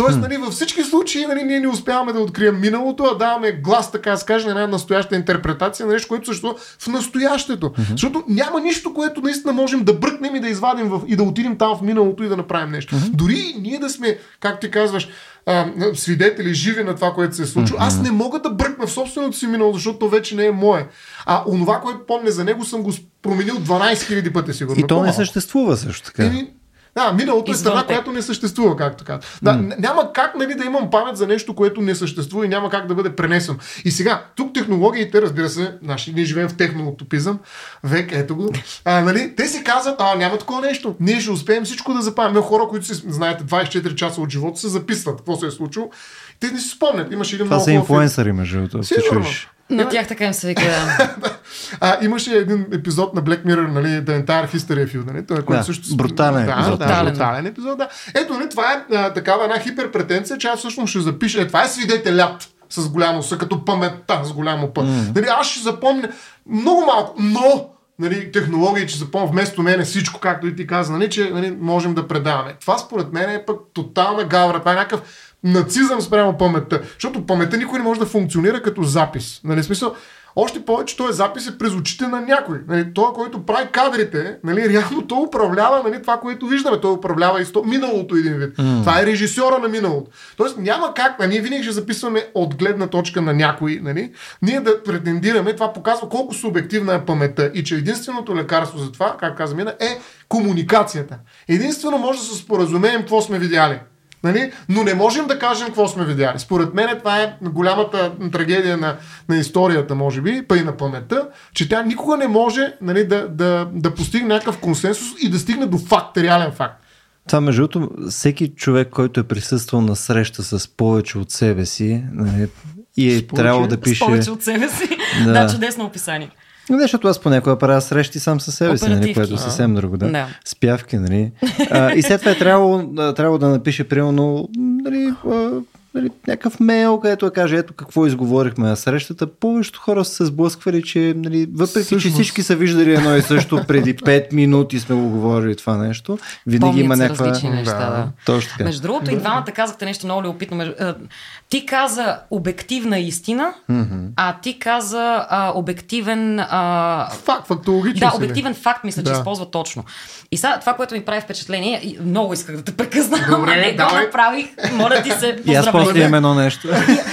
Тоест, нали, във всички случаи нали, ние не успяваме да открием миналото, а даваме глас, така да скажем, на една настояща интерпретация на нещо, което също в настоящето. Mm-hmm. Защото няма нищо, което наистина можем да бръкнем и да извадим в, и да отидем там в миналото и да направим нещо. Mm-hmm. Дори ние да сме, как ти казваш, а, свидетели, живи на това, което се е случило. Mm-hmm. Аз не мога да бръкна в собственото си минало, защото то вече не е мое. А онова, което помня за него, съм го променил 12 000 пъти, сигурно. И то не съществува също така. Еми, да, миналото е страна, която не съществува, както така. Да, mm. Няма как нали, да имам памет за нещо, което не съществува и няма как да бъде пренесено. И сега, тук технологиите, разбира се, наши, ние живеем в технотопизъм, век, ето го. А, нали, те си казват, а няма такова нещо. Ние ще успеем всичко да запазим. Хора, които си, знаете, 24 часа от живота се записват какво се е случило. Те не си спомнят. Имаше един Това много са инфлуенсъри, между другото. На тях така им се вика. [laughs] а, имаше един епизод на Black Mirror, нали, The Entire History of You, нали, той, който да, също... Брутален да, епизод. Да, брутален епизод, да. Ето, нали, това е а, такава една хиперпретенция, че аз всъщност ще запиша. Е, това е свидетелят с голямо са, като паметта с голямо път. Mm. Нали, аз ще запомня много малко, но нали, технологии, че запомня вместо мене всичко, както и ти каза, нали, че нали, можем да предаваме. Това според мен е пък тотална гавра. Това е някакъв нацизъм спрямо паметта. Защото паметта никой не може да функционира като запис. Нали, смисъл, още повече този запис е през очите на някой. Нали, той, който прави кадрите, нали, реално той управлява нали, това, което виждаме. Той управлява и сто... миналото един вид. Mm. Това е режисьора на миналото. Тоест няма как, а ние винаги ще записваме от гледна точка на някой, нали, ние да претендираме, това показва колко субективна е паметта и че единственото лекарство за това, как каза Мина, е комуникацията. Единствено може да се споразумеем какво сме видяли. Нали? Но не можем да кажем какво сме видяли. Според мен това е голямата трагедия на, на историята, може би, па и на паметта, че тя никога не може нали, да, да, да постигне някакъв консенсус и да стигне до факт, реален факт. Това, между другото, всеки човек, който е присъствал на среща с повече от себе си нали, и е трябвало да пише... С повече от себе си. Да, да чудесно описание. Не, защото аз понякога правя срещи сам със себе си, нали, което е съвсем друго. Да. да. Спявки, нали. А, и след това е трябвало, трябвало да напише, примерно, нали, нали, някакъв мейл, където да каже ето какво изговорихме на срещата. Повечето хора са се сблъсквали, че нали, въпреки, Всъщност... че всички са виждали едно и също преди [laughs] 5 минути сме го говорили това нещо, винаги Помнят има някаква... различни неща, да. да. Точно така. Между другото, и двамата казахте нещо много любопитно. Ти каза обективна истина, mm-hmm. а ти каза а, обективен... А... Факт, фактологичен. Да, обективен факт, мисля, да. че използва точно. И сега това, което ми прави впечатление, много исках да те прекъсна, Добре, не го направих. Моля ти се, И после имам едно нещо.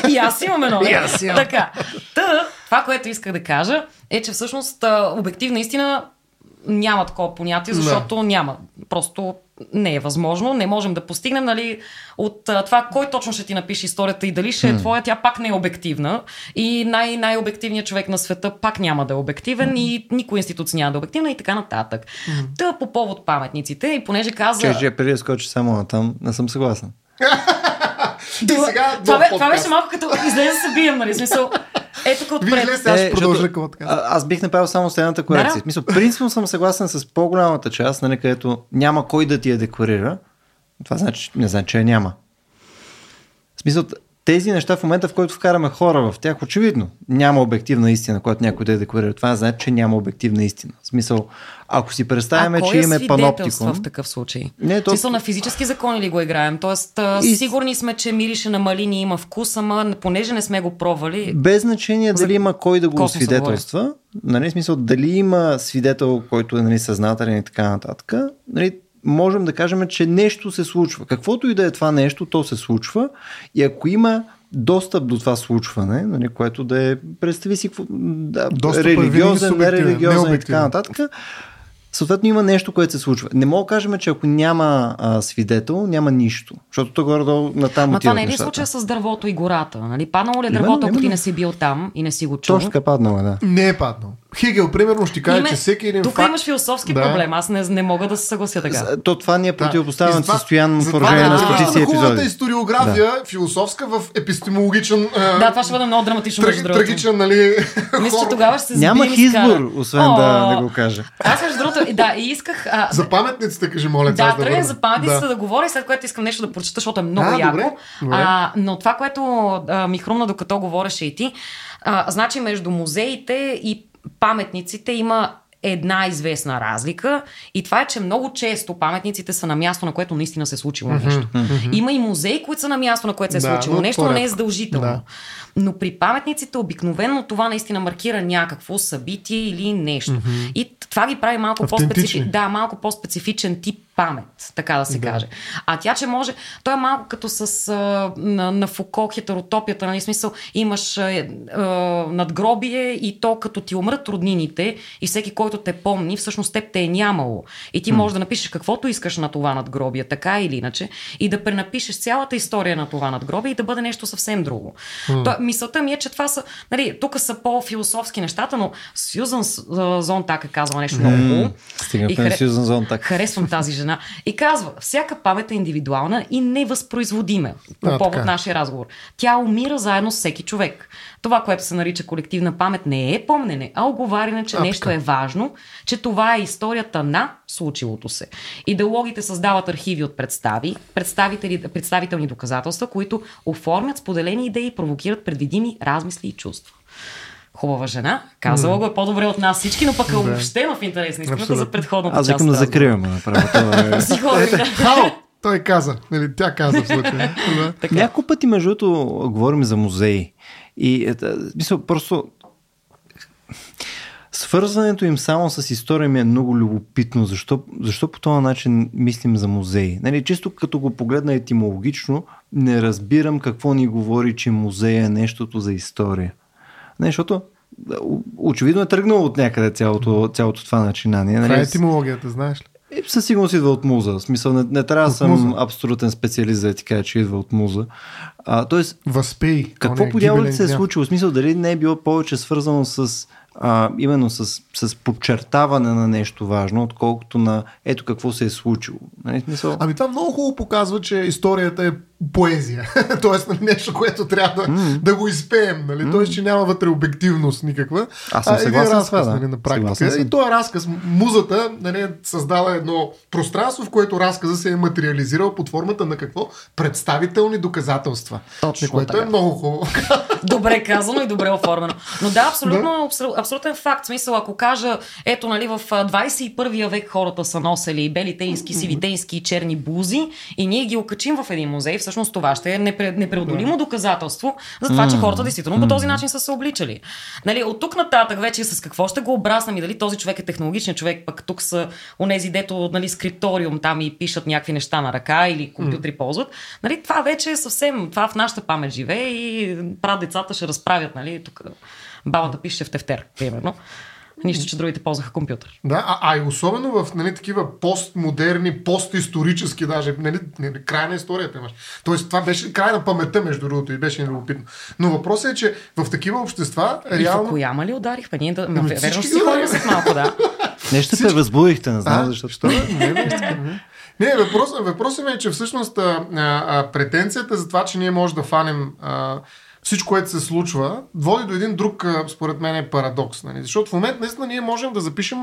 И, и аз имам едно нещо. Имам. Така. Та, това, което исках да кажа, е, че всъщност обективна истина няма такова понятие, защото да. няма. Просто не е възможно, не можем да постигнем, нали, от а, това кой точно ще ти напише историята и дали ще е твоя, тя пак не е обективна и най- най-обективният човек на света пак няма да е обективен mm. и никой институция няма да е обективна и така нататък. Mm. Та по повод паметниците и понеже каза... Че, че преди да скочи само на там, не съм съгласен. [laughs] Ти сега това, бе, това беше малко като излезе да се бием, нали? Смисъл, Ето тук отпред. излезте, аз ще Е, продължа защото- какво така. А, аз бих направил само следната корекция. Да. В смисъл, принципно съм съгласен с по-голямата част, нали, където няма кой да ти я декларира. Това значи, не значи, че я няма. В смисъл, тези неща в момента, в който вкараме хора в тях, очевидно няма обективна истина, която някой да я декларира. Това значи, че няма обективна истина. В смисъл, ако си представяме, че е имаме паноптикон, в такъв случай? Не, то-. Смисъл на физически закони ли го играем? Тоест, И- сигурни сме, че мирише на малини има вкус, ама понеже не сме го пробвали, Без значение дали има кой да го космоса свидетелства, нали, смисъл, дали има свидетел, който е нали, съзнателен и така нататък, нали, можем да кажем, че нещо се случва. Каквото и да е това нещо, то се случва и ако има достъп до това случване, нали, което да е, представи си, да, е религиозен, субективен, нерелигиозен и така нататък, съответно има нещо, което се случва. Не мога да кажем, че ако няма а, свидетел, няма нищо. Защото то горе-долу натам Ма това не е ли случая с дървото и гората? Нали? Паднало ли е дървото, ако ти не си бил там и не си го чул? Точно така паднало, е, да. Не е паднал. Хегел, примерно, ще каже, Име- че всеки един Тук факт... имаш философски Да. проблем. Аз не, не мога да се съглася така. За- То това ни е Да. противопоставено затова- състояние в продължение на да, стотици на хубавата епизоди. историография, философска в епистемологичен... а, Да, това ще бъде много драматично. Траг, трагичен, нали... [laughs] Мисля, че тогава ще се Нямах избор, освен да О, не го кажа. Аз между другото, да, и исках... А, За паметниците, кажи, моля, Да, тръгнах върна. за паметниците да. Да. да говоря, след което искам нещо да прочета, защото е много А, яко. добре, добре. А, но това, което а, ми хрумна докато говореше и ти, а, значи между музеите и паметниците има една известна разлика и това е, че много често паметниците са на място, на което наистина се е случило нещо. Има и музеи, които са на място, на което се е Да, случило но нещо, но не е задължително. Да. Но при паметниците обикновено това наистина маркира някакво събитие или нещо. И това ги прави малко по-специфичен, да, малко по-специфичен тип памет, така да се Да. каже. А тя, че може, то е малко като с а, на, на Фуко хетеротопията, нали, смисъл, имаш а, а, надгробие и то като ти умрат роднините и всеки, който те помни, всъщност теб те е нямало. И ти можеш да напишеш каквото искаш на това надгробие, така или иначе, и да пренапишеш цялата история на това надгробие и да бъде нещо съвсем друго. То, мисълта ми е, че това са, нали, тук са по-философски нещата, но Сюзан Зонтак е казала нещо много хубаво. Стигнахме на харе- Сюзан Зонтак. Харесвам тази жена. И казва, всяка памет е индивидуална и невъзпроизводима по А, повод така. нашия разговор. Тя умира заедно с всеки човек. Това, което се нарича колективна памет, не е помнене, а оговаряне, че А, нещо така. е важно, че това е историята на случилото се. Идеологите създават архиви от представи, представителни доказателства, които оформят споделени идеи и провокират предвидими размисли и чувства. Хубава жена. Казала го е по-добре от нас всички, но пък е обобщено в интерес на истината за предходната Аз част. викам да закриваме направо. Е- [laughs] Психолог, да. Хао! Той каза. Нали, тя каза в случая. Да. Така. Няколко пъти, между другото, говорим за музеи. И, е, мисля, просто свързването им само с история ми е много любопитно. Защо, защо по този начин мислим за музеи? Нали, чисто като го погледна етимологично, не разбирам какво ни говори, че музея е нещото за история. Не, защото очевидно е тръгнало от някъде цялото, цялото това начинание. Това е Нали? етимологията, знаеш ли? Е, със сигурност идва от муза. В смисъл, не, не трябва да съм муза. абсолютен специалист да ти кажа, че идва от муза. А, тоест, Възпей. какво оня по дяволите се е случило? В смисъл, дали не е било повече свързано с а, именно с, с подчертаване на нещо важно, отколкото на ето какво се е случило. Нали, смисъл, Ами това много хубаво показва, че историята е поезия. [laughs] Тоест нали, нещо, което трябва да, М. да го изпеем. Нали? Тоест, че няма вътре обективност никаква. Аз съм а един съгласен с разказ, това, да. нали, на практика. И този разказ, музата нали, е създала едно пространство, в което разказа се е материализирал под формата на какво? Представителни доказателства. Точно което така. е много хубаво. [laughs] Добре казано и добре оформено. Но да, абсолютно, абсол- абсолютен факт. Смисъл, ако кажа, ето, нали, в а, 21 век хората са носели бели тенски, сиви тенски и черни бузи и ние ги окачим в един музей, всъщност това ще е непре, непреодолимо доказателство за това, че хората действително по този начин са се обличали. Нали, от тук нататък вече с какво ще го обраснем и дали този човек е технологичен човек, пък тук са онези, дето нали, скрипториум там и пишат някакви неща на ръка или компютри ползват. Нали, това вече е съвсем, това в нашата памет живее и прав децата ще разправят, нали, тук бабата пише в тефтер, примерно. Нищо, че другите ползваха компютър. Да, а, а и особено в нали, такива постмодерни, постисторически даже, нали, нали, край на историята имаш. Тоест това беше край на паметта, между другото, и беше любопитно. Но въпросът е, че в такива общества И реално... Фукуяма ли ударихме? Ние да... Ами верно си ходим след малко, да. [laughs] нещо се възбудихте, не знам А, защо. Що? Не, не, не. Не, въпрос, въпросът ми е, че всъщност а, а, претенцията за това, че ние може да фанем а, всичко, което се случва, води до един друг, според мен, е парадокс. Нали? Защото в момента наистина ние можем да запишем,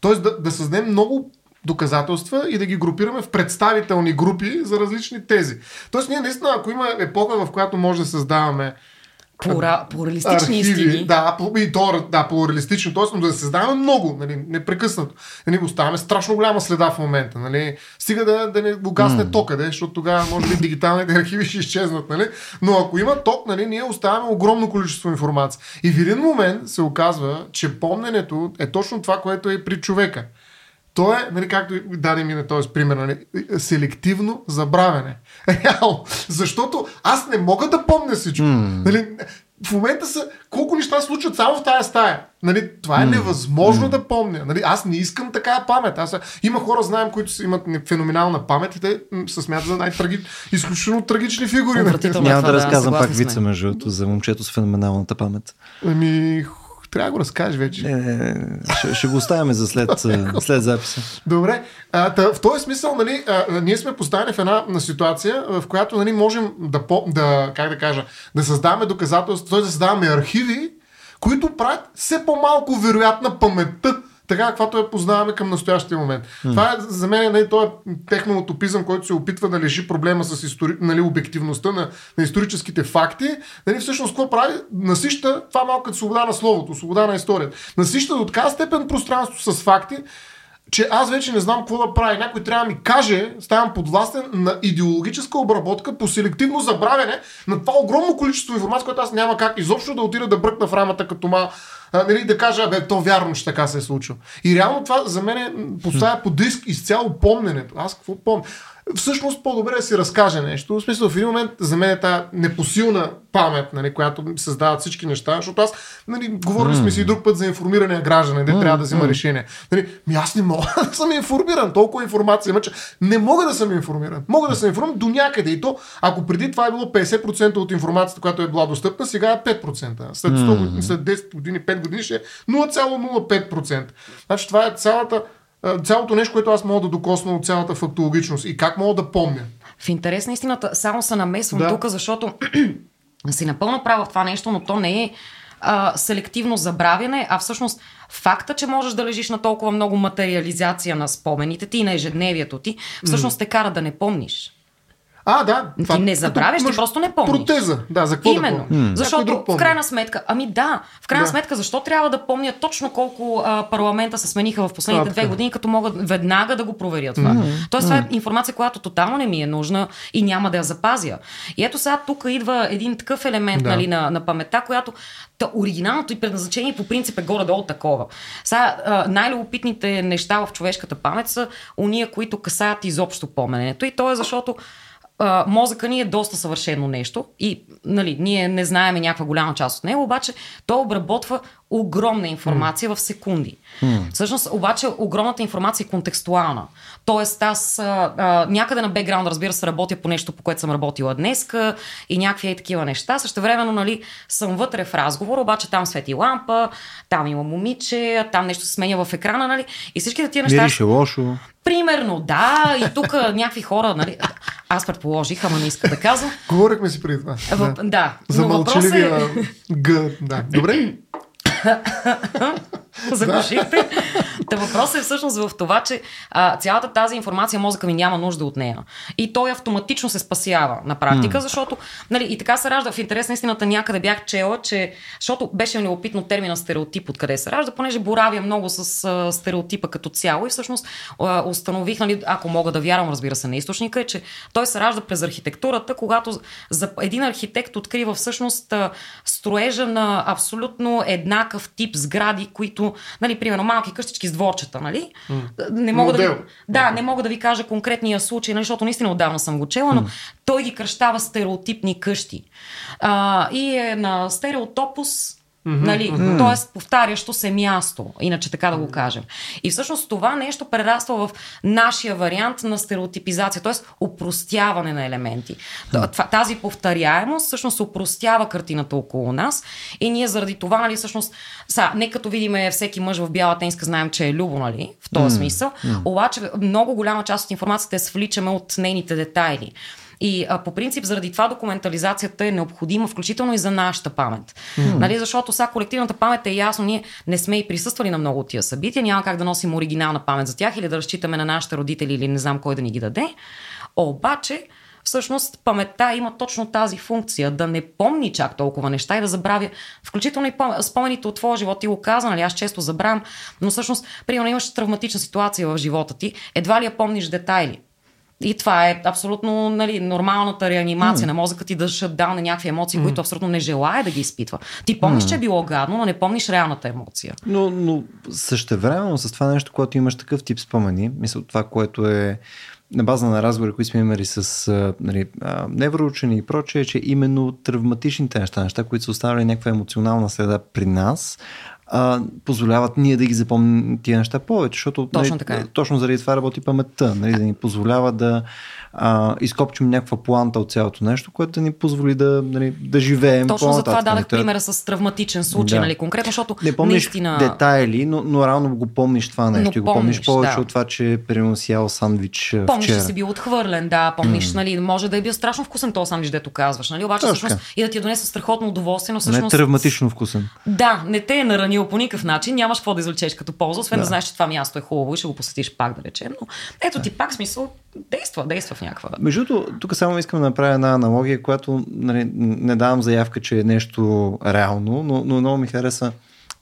т.е. Да, да създадем много доказателства и да ги групираме в представителни групи за различни тези. Тоест ние наистина, ако има епоха, в която може да създаваме Плура, плуралистични архиви, истини. Да, и то, да, плуралистично. Тоест, да се създаваме много, нали, непрекъснато. Нали, оставяме страшно голяма следа в момента. Нали. Стига да, да не угасне mm. тока, защото тогава може би дигиталните [laughs] архиви ще изчезнат. Нали. Но ако има ток, нали, ние оставяме огромно количество информация. И в един момент се оказва, че помненето е точно това, което е при човека. То е, нали, както даде ми на този пример, нали, селективно забравяне. [laughs] Реално. Защото аз не мога да помня всичко. Mm. Нали, в момента са колко неща случват само в тази стая. Нали, това е mm. невъзможно mm. да помня. Нали, аз не искам такава памет. Аз, има хора, знаем, които имат феноменална памет и те се смятат за най-траги, изключително трагични фигури. Нали. Няма да, да разказвам пак вица между за момчето с феноменалната памет. Ами, трябва да го разкажеш вече. Не, не, не. Ще, ще го оставяме за след, след записа. Добре. А, тъ, в този смисъл, нали, а, ние сме поставени в една на ситуация, в която нали, можем да, да, как да кажа, да създаваме доказателства, т.е. да създаваме архиви, които правят все по-малко вероятна паметта така каквато я познаваме към настоящия момент. Mm. Това е за мен нали, този техноутопизъм, който се опитва да лежи проблема с истори... нали, обективността на, на историческите факти. Нали, всъщност, какво прави? Насища това малко като свобода на словото, свобода на историята. Насища до така степен пространство с факти, че аз вече не знам какво да прави. Някой трябва да ми каже, ставам подвластен на идеологическа обработка по селективно забравяне на това огромно количество информация, което аз няма как изобщо да отида да бръкна в рамата като ма а, нали, да кажа, бе, то вярно, че така се е случило. И реално това за мен поставя под риск изцяло помненето. Аз какво помня? Всъщност по-добре да си разкаже нещо. В смисъл, в един момент за мен е тази непосилна памет, нали, която създават всички неща, защото аз, нали, говорили сме си и друг път за информирания гражданин, де трябва да взима решение. Нали, ми аз не мога [laughs] да съм информиран, толкова информация има, че не мога да съм информиран. Мога да съм информиран до някъде и то, ако преди това е било 50% от информацията, която е била достъпна, сега е 5%. След 100 години, след 10 години, 5 години ще е 0,05%. Значи това е цялата цялото нещо, което аз мога да докосна от цялата фактологичност и как мога да помня. В интерес на истината, само се намесвам да. тук, защото [clears throat] си напълно права в това нещо, но то не е а, селективно забравяне, а всъщност факта, че можеш да лежиш на толкова много материализация на спомените ти и на ежедневието ти, всъщност те кара да не помниш. А, да. Това, ти не забравяш, ти просто не помниш. Протеза, да, за какво Именно. Да помня? Защото в крайна сметка, ами да, в крайна да. сметка, защо трябва да помня точно колко а, парламента се смениха в последните две години, като могат веднага да го проверят това. Mm-hmm. Тоест, това е информация, която тотално не ми е нужна и няма да я запазя. И ето сега тук идва един такъв елемент да. нали, на, на паметта, която Та, оригиналното и предназначение по принцип е горе-долу такова. Сега, най-любопитните неща в човешката памет са уния, които касаят изобщо поменето. И то е защото а, мозъка ни е доста съвършено нещо и нали, ние не знаеме някаква голяма част от него, обаче той обработва огромна информация mm. в секунди. Mm. Всъщност, обаче, огромната информация е контекстуална. Тоест, аз а, а, някъде на бекграунд, разбира се, работя по нещо, по което съм работила днес и някакви е такива неща. Също времено, нали, съм вътре в разговор, обаче там свети лампа, там има момиче, там нещо се сменя в екрана, нали, и всичките тия неща. Мирише лошо. Примерно, да, и тук [laughs] някакви хора, нали, аз предположих, ама не иска да казвам. Говорихме си преди това. В, да. да. За мълчаливия е... Г. Да. Добре. [laughs] [laughs] [laughs] Заглушихте. Та въпросът е всъщност в това, че а, цялата тази информация мозъка ми няма нужда от нея. И той автоматично се спасява на практика, mm. защото нали, и така се ражда в интерес на истината някъде бях чела, че защото беше неопитно термина стереотип откъде се ражда, понеже боравя много с а, стереотипа като цяло и всъщност а, установих, нали, ако мога да вярвам, разбира се, на източника, е, че той се ражда през архитектурата, когато за един архитект открива всъщност а, строежа на абсолютно еднакъв тип сгради, които нали, примерно, малки къщички с дворчета, нали? Mm. Не мога да, ви, да, не мога да ви кажа конкретния случай, нали, защото наистина отдавна съм го чела, но mm. той ги кръщава стереотипни къщи. А, и е на стереотопус Mm-hmm, нали? mm-hmm. Тоест, повтарящо се място, иначе така да го кажем. И всъщност това нещо прераства в нашия вариант на стереотипизация, т.е. упростяване на елементи. Тази повторяемост всъщност упростява картината около нас и ние заради това, нали, всъщност, са, не като видим всеки мъж в бяла тенска, знаем, че е любо, нали, в този mm-hmm. смисъл, обаче много голяма част от информацията е свличаме от нейните детайли. И а, по принцип, заради това документализацията е необходима, включително и за нашата памет. Mm. Нали, защото сега колективната памет е ясно, ние не сме и присъствали на много от тия събития, няма как да носим оригинална памет за тях или да разчитаме на нашите родители или не знам кой да ни ги даде. Обаче, всъщност паметта има точно тази функция да не помни чак толкова неща и да забравя, включително и спомените от твоя живот. Ти го каза, нали? Аз често забравям, но всъщност, примерно, имаш травматична ситуация в живота ти, едва ли я помниш детайли. И това е абсолютно нали, нормалната реанимация mm. на мозъка ти да шатдауне някакви емоции, mm. които абсолютно не желая да ги изпитва. Ти помниш, mm. че е било гадно, но не помниш реалната емоция. Но, но същевременно с това нещо, което имаш такъв тип спомени, мисля, това, което е на база на разговори, които сме имали с нали, невроучени и прочее, че именно травматичните неща, неща, които са оставили някаква емоционална следа при нас, а, позволяват ние да ги запомним тия неща повече, защото точно, нали, така е. точно заради това работи паметта, нали, да ни позволява да а, изкопчим някаква планта от цялото нещо, което да ни позволи да, нали, да живеем. Точно за това дадах нали, примера с травматичен случай, да. нали, конкретно, защото не помниш наистина... детайли, но, но рано го помниш това нещо. Но го помниш, помниш повече да. от това, че примерно си ял сандвич Помниш, вчера. че си бил отхвърлен, да, помниш, mm. нали, може да е бил страшно вкусен този сандвич, дето казваш, нали, обаче Точка. всъщност и да ти е донесе страхотно удоволствие, но всъщност... Не е травматично вкусен. Да, не те е наранил по никакъв начин, нямаш какво да извлечеш като полза, освен да. да знаеш, че това място е хубаво и ще го посетиш пак, да речем. Но ето ти пак смисъл, действа, действа в някаква. Между тук само искам да направя една аналогия, която нали, не давам заявка, че е нещо реално, но, но много ми хареса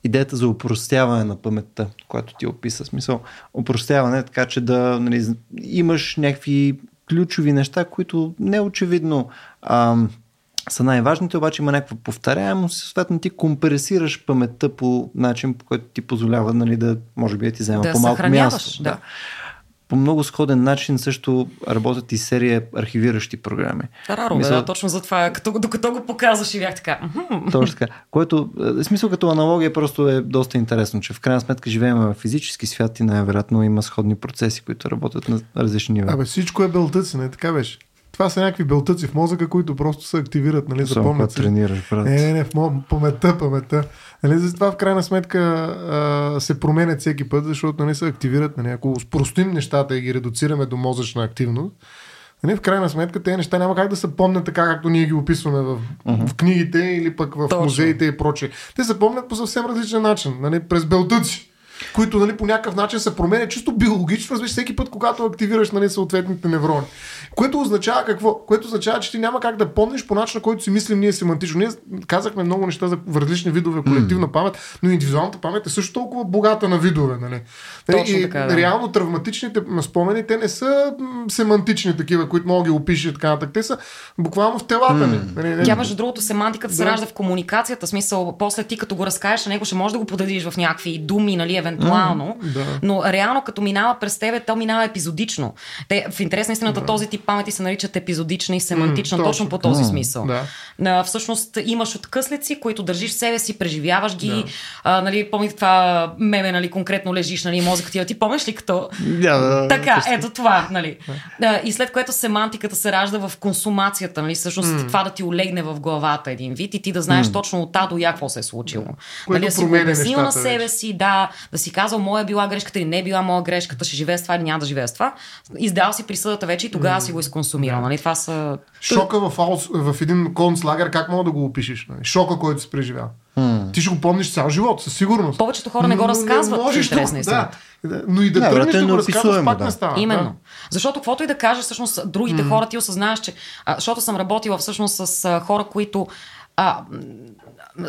идеята за упростяване на паметта, която ти описа. Смисъл, упростяване така, че да нали, имаш някакви ключови неща, които не очевидно ам, са най-важните, обаче има някаква повторяемост съответно ти компресираш паметта по начин, по който ти позволява нали, да, може би, да ти взема да по-малко място. Да. да. По много сходен начин също работят и серия архивиращи програми. Раро, Мисъл... да, точно за това, като, докато го показваш и бях така. Точно така. Което, е, смисъл като аналогия просто е доста интересно, че в крайна сметка живеем в физически свят и най-вероятно има сходни процеси, които работят на различни нива. Абе всичко е белтъци, не така беше. Това са някакви белтъци в мозъка, които просто се активират, нали, запомнят се. тренираш, брат. Не, не, не, в паметта, паметта. Нали, затова в крайна сметка а, се променят всеки път, защото нали, се активират. Нали, ако спростим нещата и ги редуцираме до мозъчна активност, нали, в крайна сметка тези неща няма как да се помнят така, както ние ги описваме в, uh-huh. в книгите или пък в Точно. музеите и прочее. Те се помнят по съвсем различен начин, нали, през белтъци които нали, по някакъв начин се променят чисто биологично, разбираш, всеки път, когато активираш нали, съответните неврони. Което означава какво? Което означава, че ти няма как да помниш по начина, който си мислим ние семантично. Ние казахме много неща за различни видове колективна памет, но индивидуалната памет е също толкова богата на видове. Нали? Точно и така, да. реално травматичните спомени, те не са семантични такива, които могат да ги опишеш и така нататък. Те са буквално в телата ни. Нали? Тя, между другото, семантиката да. се ражда в комуникацията. Смисъл, после ти като го разкажеш, него ще можеш да го подадиш в някакви думи, нали, евентуално. Mm, да. Но реално, като минава през тебе, то минава епизодично. Те, в интерес на истината, да. този тип памети се наричат епизодична и семантична, mm, точно, точно по този mm, смисъл. Да. А, всъщност имаш откъслици, които държиш в себе си, преживяваш ги. Да. А, нали, помните това меме, нали, конкретно лежиш, нали, мозъкът ти, ти помниш ли като... Да, да, така, да, ето това, нали. Да. И след което семантиката се ражда в консумацията, нали, всъщност mm. това да ти олегне в главата един вид и ти да знаеш mm. точно от А до Я какво се е случило. Което нали, да си го обяснил на себе вече. си, да, да си казал моя е била грешката или не е била моя грешката, ще живее с това или няма да живее с това. Издал си присъдата вече и тогава си го изконсумирал. Нали? Това са... Шока в, аус, в един концлагер, как мога да го опишеш? Нали? Шока, който си преживял. Hmm. Ти ще го помниш цял живот, със сигурност. Повечето хора не го разказват. Не можеш да, да, но и да не, тръгнеш да го разказваш, пак да. не става. Именно. Да. Защото каквото и да кажеш, всъщност другите mm. хора ти осъзнаваш, че... А, защото съм работила всъщност с а, хора, които а,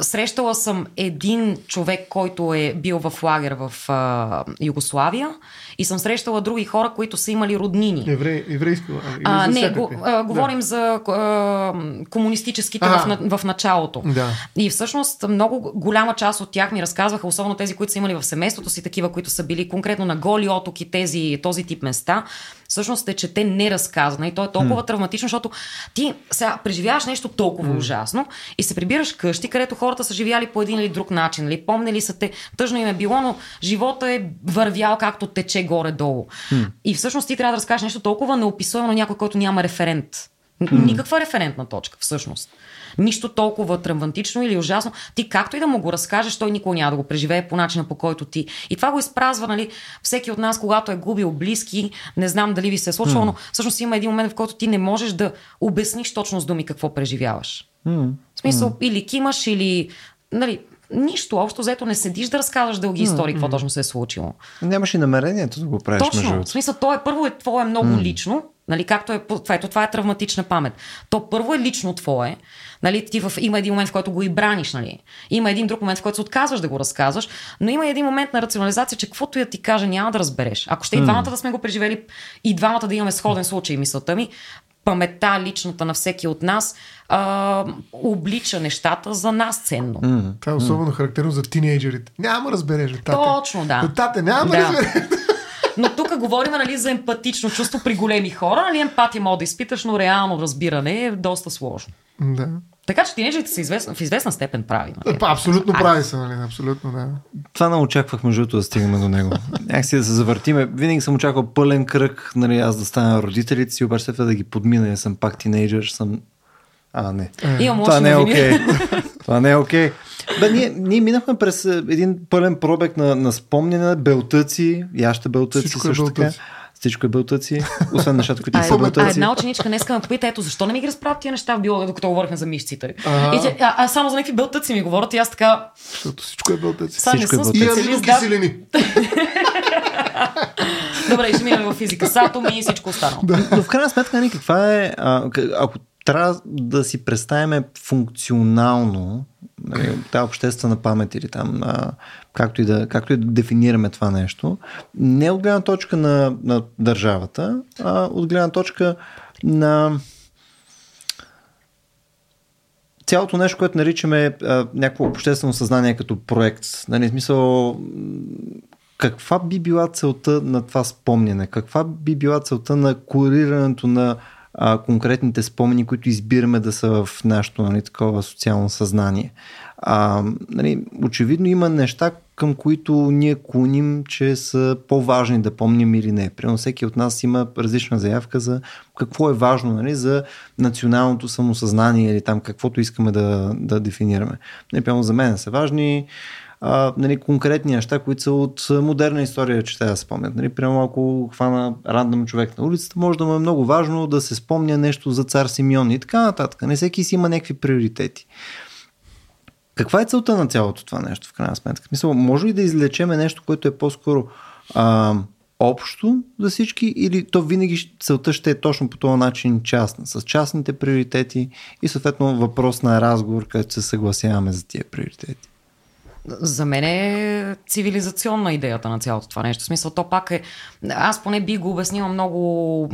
срещала съм един човек, който е бил в лагер в а, Югославия и съм срещала други хора, които са имали роднини. Еврей, еврейски а, Не, го, а, говорим да. за а, комунистическите в, в началото. Да. И всъщност много голяма част от тях ми разказваха, особено тези, които са имали в семейството си, такива, които са били конкретно на голи отоки, тези, този тип места, всъщност е, че те не разказват. И то е толкова hmm. травматично, защото ти сега преживяваш нещо толкова hmm. ужасно и се прибираш къщи, където хората са живяли по един или друг начин. Нали? Помнили са те, тъжно им е било, но живота е вървял както тече горе-долу. Hmm. И всъщност ти трябва да разкажеш нещо толкова неописуемо на някой, който няма референт Никаква референтна точка, всъщност. Нищо толкова травматично или ужасно. Ти както и да му го разкажеш, той никога няма да го преживее по начина по който ти. И това го изпразва, нали, всеки от нас, когато е губил близки, не знам дали ви се е случвало, но всъщност има един момент, в който ти не можеш да обясниш точно с думи какво преживяваш. В смисъл, или кимаш, или нали, нищо общо, взето не седиш да разказваш дълги истории, какво точно се е случило. Нямаш и намерението да го правиш Точно. В смисъл, то е първо е твое много mm. лично, нали, както е, това, ето, това е травматична памет. То първо е лично твое, нали, ти в, има един момент, в който го и браниш, нали. Има един друг момент, в който се отказваш да го разказваш, но има един момент на рационализация, че каквото да ти кажа, няма да разбереш. Ако ще и двамата да сме го преживели и двамата да имаме сходен случай, мисълта ми, паметта личната на всеки от нас а, облича нещата за нас ценно. Mm. Това е особено характерно за тинейджерите. Няма разбереш, бе, тате. Точно, да. Бе, Тате, няма Да. разбереш. Но тук говорим нали, за емпатично чувство при големи хора. Нали, емпатия може да изпиташ, но реално разбиране е доста сложно. Да. Така че тинейджерите са известна, в известна степен прави. Нали? Е, Абсолютно Ай, прави са, нали? Абсолютно, да. Това не очаквах между другото да стигнем до него. Някакси да се завъртиме. Винаги съм очаквал пълен кръг, нали, аз да стана родителите си, обаче да ги подмина, я съм пак тинейджър, съм... А, не. Имам Това не е окей. [laughs] Това не е окей. Бе, ние, ние минахме през е, един пълен пробег на, на спомняне, белтъци, ще белтъци Всичко е също така. белтъци. Всичко е белтъци, освен нещата, които А, не са а белтъци. една ученичка днеска ме попита, ето защо не ми ги разправят тия неща в биолога, докато говорихме за мишците. Ага. И а, а, само за някакви белтъци ми говорят и аз така, Защото всичко е белтъци. не Всичко е съм белтъци. И специалист. Да. [laughs] Добре, ще минем в физика с атоми и всичко останало. Но в крайна сметка, каква е, а, ако трябва да си представим функционално нали, тази обществена памет или там, а, както, и да, както и да дефинираме това нещо, не от гледна точка на, на държавата, а от гледна точка на цялото нещо, което наричаме а, някакво обществено съзнание като проект. Нали, смисъл, каква би била целта на това спомняне? Каква би била целта на корирането на а, конкретните спомени, които избираме да са в нашето нали, такова социално съзнание? А, нали, очевидно има неща, към които ние клоним, че са по-важни да помним или не. Примерно всеки от нас има различна заявка за какво е важно нали, за националното самосъзнание или там каквото искаме да, да дефинираме. Нали, за мен са важни а, нали, конкретни неща, които са от модерна история, че те да спомнят. Нали, прямо ако хвана рандъм човек на улицата, може да му е много важно да се спомня нещо за цар Симеон и така нататък. Не всеки си има някакви приоритети. Каква е целта на цялото това нещо в крайна сметка? В Смисъл, може ли да излечеме нещо, което е по-скоро а, общо за всички или то винаги целта ще е точно по този начин частна, с частните приоритети и съответно въпрос на разговор, където се съгласяваме за тия приоритети? За мен е цивилизационна идеята на цялото това нещо. В смисъл, то пак е... Аз поне би го обяснила много,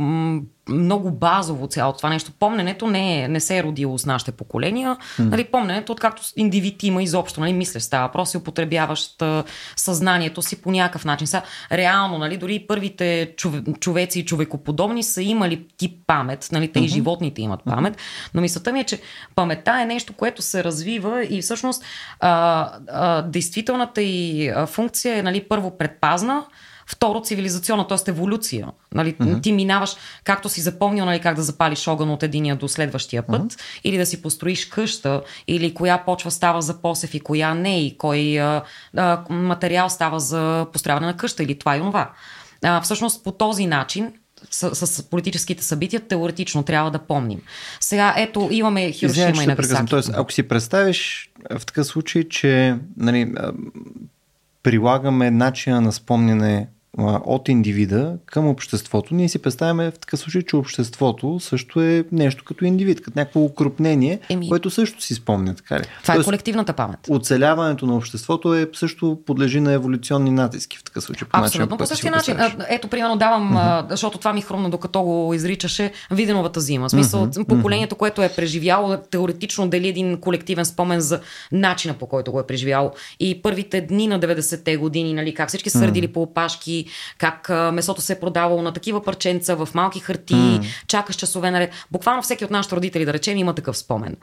много базово цялото това нещо. Помненето не, е, не се е родило с нашите поколения. Mm. Нали, помненето, откакто индивид има изобщо, нали, мислеш, става въпрос и употребяващ а, съзнанието си по някакъв начин. Сега, реално, нали, дори първите чове, човеци и човекоподобни са имали тип памет, нали, те mm-hmm. и животните имат памет, но мисълта ми е, че паметта е нещо, което се развива и всъщност а, а, действителната и функция е нали, първо предпазна, Второ, цивилизационна, т.е. еволюция. Нали, mm-hmm. Ти минаваш, както си запомнил, нали, как да запалиш огън от единия до следващия път, mm-hmm. или да си построиш къща, или коя почва става за посев и коя не, и кой а, а, материал става за построяване на къща, или това и онова. А, всъщност, по този начин, с, с политическите събития, теоретично трябва да помним. Сега, ето, имаме Хирошима и. Нагасаки. Тоест, ако си представиш в такъв случай, че нали, прилагаме начина на спомняне от индивида към обществото, ние си представяме в такъв случай, че обществото също е нещо като индивид, като някакво укрупнение, Еми. което също си спомня. Така ли? Това е Тоест, колективната памет. оцеляването на обществото е също подлежи на еволюционни натиски в такъв случай. По Абсолютно по който си същия начин. Ето, примерно, давам, mm-hmm. защото това ми хрумна, докато го изричаше, Виденовата зима. В смисъл, mm-hmm. поколението, което е преживяло, теоретично дели един колективен спомен за начина по който го е преживяло. И първите дни на 90-те години, нали, как всички са сърдили по опашки, как а, месото се е продавало на такива парченца в малки харти, mm. чакаш часове наред. Буквално всеки от нашите родители, да речем, има такъв спомен.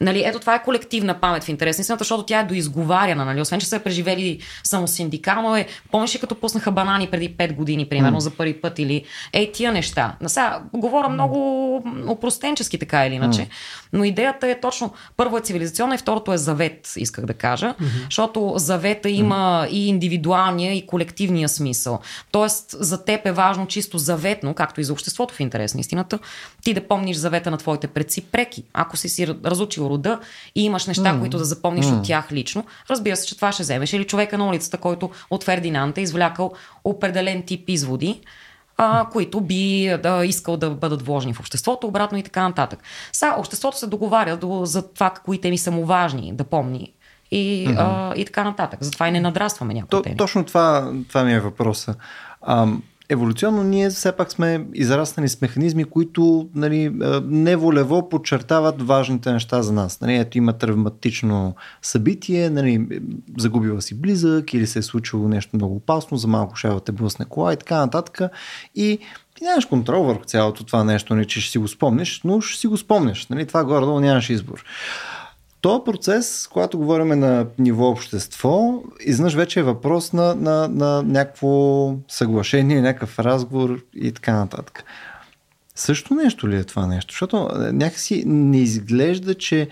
Нали, ето това е колективна памет в интерес на защото тя е доизговаряна. Нали? Освен, че са преживели само синдикално, е, помниш ли като пуснаха банани преди 5 години, примерно, mm. за първи път или ей тия неща. На сега говоря много опростенчески така или иначе, mm. но идеята е точно, първо е цивилизационна и второто е завет, исках да кажа, mm-hmm. защото завета има mm-hmm. и индивидуалния и колективния смисъл. Тоест, за теб е важно чисто заветно, както и за обществото в интерес на истината, ти да помниш завета на твоите предци преки. Ако си си разучил рода и имаш неща, mm-hmm. които да запомниш mm-hmm. от тях лично, разбира се, че това ще вземеш. Или човека на улицата, който от Фердинанд е извлякал определен тип изводи, а, които би да, искал да бъдат вложени в обществото, обратно и така нататък. Сега, обществото се договаря до, за това, кои теми са му важни да помни и, mm-hmm. а, и така нататък. Затова и не надрастваме някои теми. Точно това, това ми е въпроса. Ам, еволюционно ние все пак сме израснали с механизми, които нали, неволево подчертават важните неща за нас. Нали, ето има травматично събитие, нали, загубила си близък или се е случило нещо много опасно, за малко шава те блъсне кола и така нататък. И ти нямаш контрол върху цялото това нещо, нали, че ще си го спомниш, но ще си го спомниш. Нали, това горе-долу нямаш избор. Този процес, когато говорим на ниво общество, изнъж вече е въпрос на, на, на някакво съглашение, някакъв разговор и така нататък. Също нещо ли е това нещо? Защото някакси не изглежда, че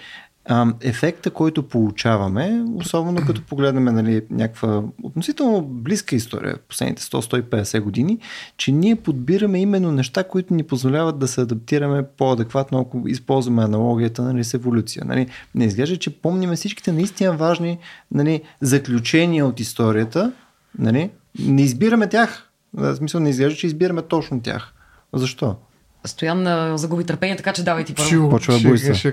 ефекта, който получаваме, особено като погледнем нали, някаква относително близка история, последните 100-150 години, че ние подбираме именно неща, които ни позволяват да се адаптираме по-адекватно, ако използваме аналогията нали, с еволюция. Нали. Не изглежда, че помниме всичките наистина важни нали, заключения от историята, нали. не избираме тях. В смисъл не изглежда, че избираме точно тях. Защо? Стоян загуби търпение, така че давай ти първо. Почва да буйства. [laughs]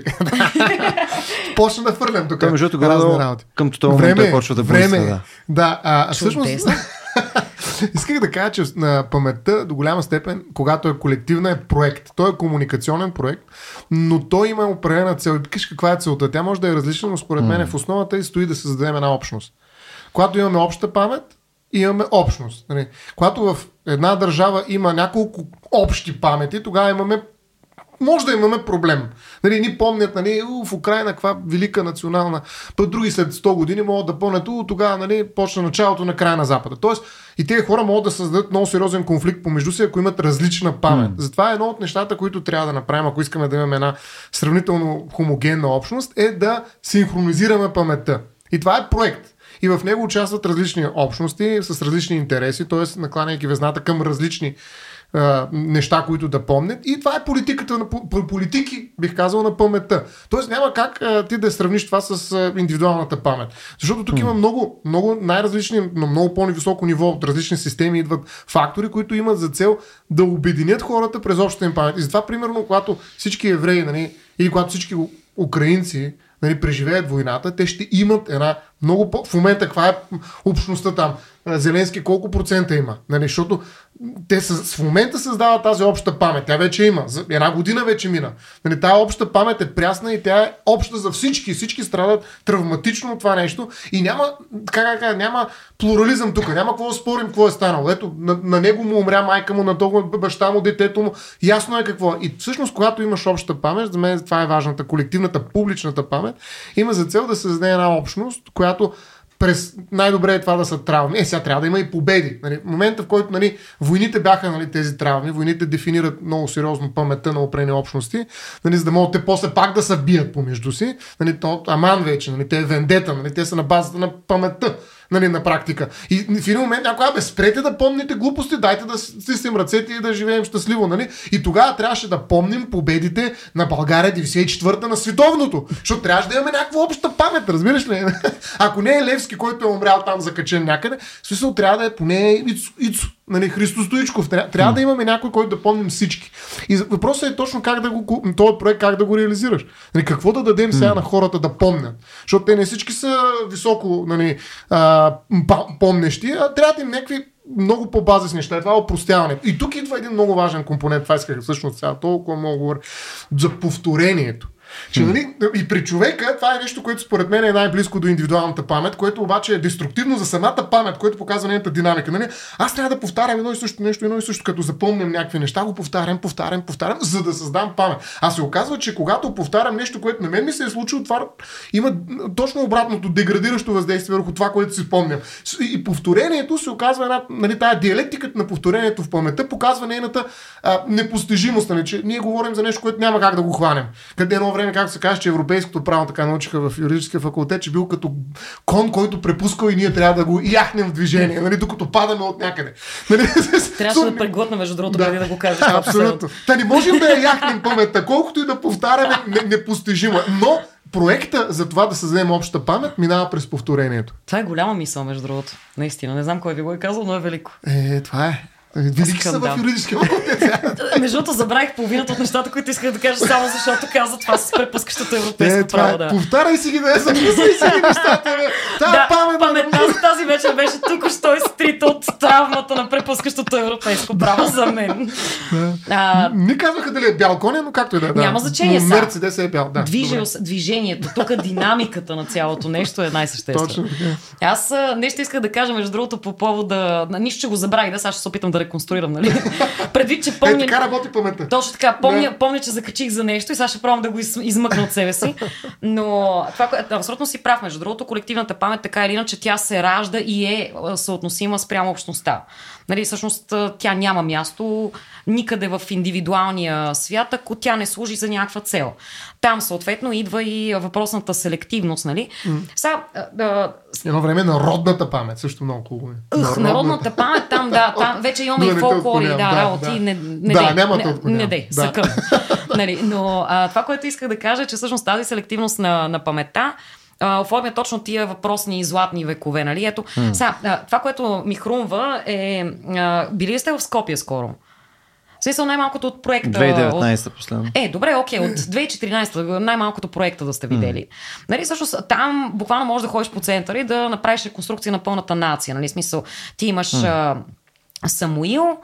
Почна да фърлям тук. Към, защото горе към тотално време, почва да буйства. Време. Да, да а, всъщност... [laughs] Исках да кажа, че на паметта до голяма степен, когато е колективна, е проект. Той е комуникационен проект, но той има определена цел. Виж каква е целта? Тя може да е различна, но според мен в основата и стои да създадем една общност. Когато имаме обща памет, имаме общност. Нали? Когато в една държава има няколко общи памети, тогава имаме може да имаме проблем. Нали, ни помнят нали, в Украина каква велика национална, път други след 100 години могат да помнят, тогава нали, почна началото на края на Запада. Тоест и тези хора могат да създадат много сериозен конфликт помежду си, ако имат различна памет. Mm. Затова е едно от нещата, които трябва да направим, ако искаме да имаме една сравнително хомогенна общност, е да синхронизираме паметта. И това е проект и в него участват различни общности с различни интереси, т.е. накланяйки везната към различни а, неща, които да помнят. И това е политиката на политики, бих казал, на паметта. Тоест няма как а, ти да сравниш това с а, индивидуалната памет. Защото тук mm. има много, много най-различни, но много по-високо ниво от различни системи идват фактори, които имат за цел да обединят хората през общата им памет. И затова, примерно, когато всички евреи, нали, или когато всички украинци нали, преживеят войната, те ще имат една много по... В момента каква е общността там? Зеленски колко процента има? Нали, защото те с, в момента създават тази обща памет. Тя вече има. За една година вече мина. Нали, тая обща памет е прясна и тя е обща за всички. Всички страдат травматично от това нещо и няма, как, как, няма плурализъм тук. Няма какво да спорим какво е станало. Ето, на, на него му умря майка му, на того баща му, детето му. Ясно е какво. И всъщност, когато имаш обща памет, за мен това е важната, колективната, публичната памет, има за цел да създаде една общност, която през най-добре е това да са травми. Е, сега трябва да има и победи. Нали, момента, в който нали, войните бяха нали, тези травми, войните дефинират много сериозно паметта на опрени общности, нали, за да могат те после пак да се бият помежду си. Нали, то, аман вече, нали, те е вендета, нали, те са на базата на паметта нали, на практика. И в един момент някой, абе, спрете да помните глупости, дайте да стиснем ръцете и да живеем щастливо, нали? И тогава трябваше да помним победите на България 94-та на световното, защото трябваше да имаме някаква обща памет, разбираш ли? [laughs] Ако не е Левски, който е умрял там закачен някъде, в смисъл трябва да е поне Ицо, Ицо нали, Христо Стоичков. Трябва, трябва mm. да имаме някой, който да помним всички. И въпросът е точно как да го, този проект как да го реализираш. Нали, какво да дадем сега mm. на хората да помнят. Защото те не всички са високо нали, а, помнещи, а трябва да им някакви много по-базисни неща. Това е опростяване. И тук идва един много важен компонент. Това исках всъщност сега толкова много говоря. За повторението. Че, нали, и при човека това е нещо, което според мен е най-близко до индивидуалната памет, което обаче е деструктивно за самата памет, което показва нейната динамика. Нали? Аз трябва да повтарям едно и също нещо, едно и също, като запомням някакви неща, го повтарям, повтарям, повтарям, за да създам памет. А се оказва, че когато повтарям нещо, което на мен ми се е случило, това има точно обратното деградиращо въздействие върху това, което си спомням. И повторението се оказва една, нали, тая диалектиката на повторението в паметта показва нейната а, непостижимост, нали, че ние говорим за нещо, което няма как да го хванем. Къде едно време, както се каже, че европейското право така научиха в юридическия факултет, че бил като кон, който препускал и ние трябва да го яхнем в движение, нали, докато падаме от някъде. Нали? Трябваше да преглътна, между другото, да. преди да го кажеш. Абсолютно. Та не можем да я яхнем паметта, колкото и да повтаряме, непостижимо. Но проекта за това да създадем обща памет минава през повторението. Това е голяма мисъл, между другото. Наистина. Не знам кой ви го е казал, но е велико. Е, това е. Велики са в юридическия [laughs] Между другото, забравих половината от нещата, които исках да кажа, само защото каза това с препускащото европейско е, право. Е. Да. Повтаряй си ги, да записвай си ги нещата. Та, да, памет, паметта за тази вечер беше тук, що изтрита от травмата на препускащото европейско право за мен. А, Не казваха дали е бял коня, но както и да е. Няма значение. Но Мерцедес е бял. Да, Движил, движението, тук динамиката на цялото нещо е най-съществено. Аз нещо исках да кажа, между другото, по повод да... Нищо, че го забравих, да, сега ще се опитам да реконструирам, нали? [laughs] Предвид, че помня... Е, така работи паметта. Точно така. Помня, да. помня, че закачих за нещо и сега ще пробвам да го из, измъкна от себе си. Но това, абсолютно си прав, между другото, колективната памет, така или иначе, тя се ражда и е съотносима спрямо общността. Нали, всъщност тя няма място никъде в индивидуалния свят, ако тя не служи за някаква цел. Там съответно идва и въпросната селективност. Нали? Mm. Са, а, Едно време народната памет, също много хубаво е. Народната. народната памет, там, да, [laughs] там вече имаме и фолклори, да, да, работи, да. не, не да, няма не, не, да. [laughs] нали, но а, това, което исках да кажа, е, че всъщност тази селективност на, на паметта, оформя точно тия въпросни и златни векове. Нали? Ето, mm. сега, това, което ми хрумва е... А, били сте в Скопия скоро? Смисъл най-малкото от проекта. 2019 от... последно. Е, добре, окей, от [clears throat] 2014 най-малкото проекта да сте видели. Mm. Нали, всъщност там буквално можеш да ходиш по центъра и да направиш реконструкция на пълната нация. Нали, смисъл, ти имаш mm. а, Самуил,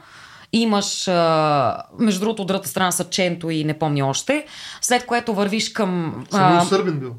Имаш, а, между другото, от другата страна са Ченто и не помня още. След което вървиш към... Самуил Сърбин бил.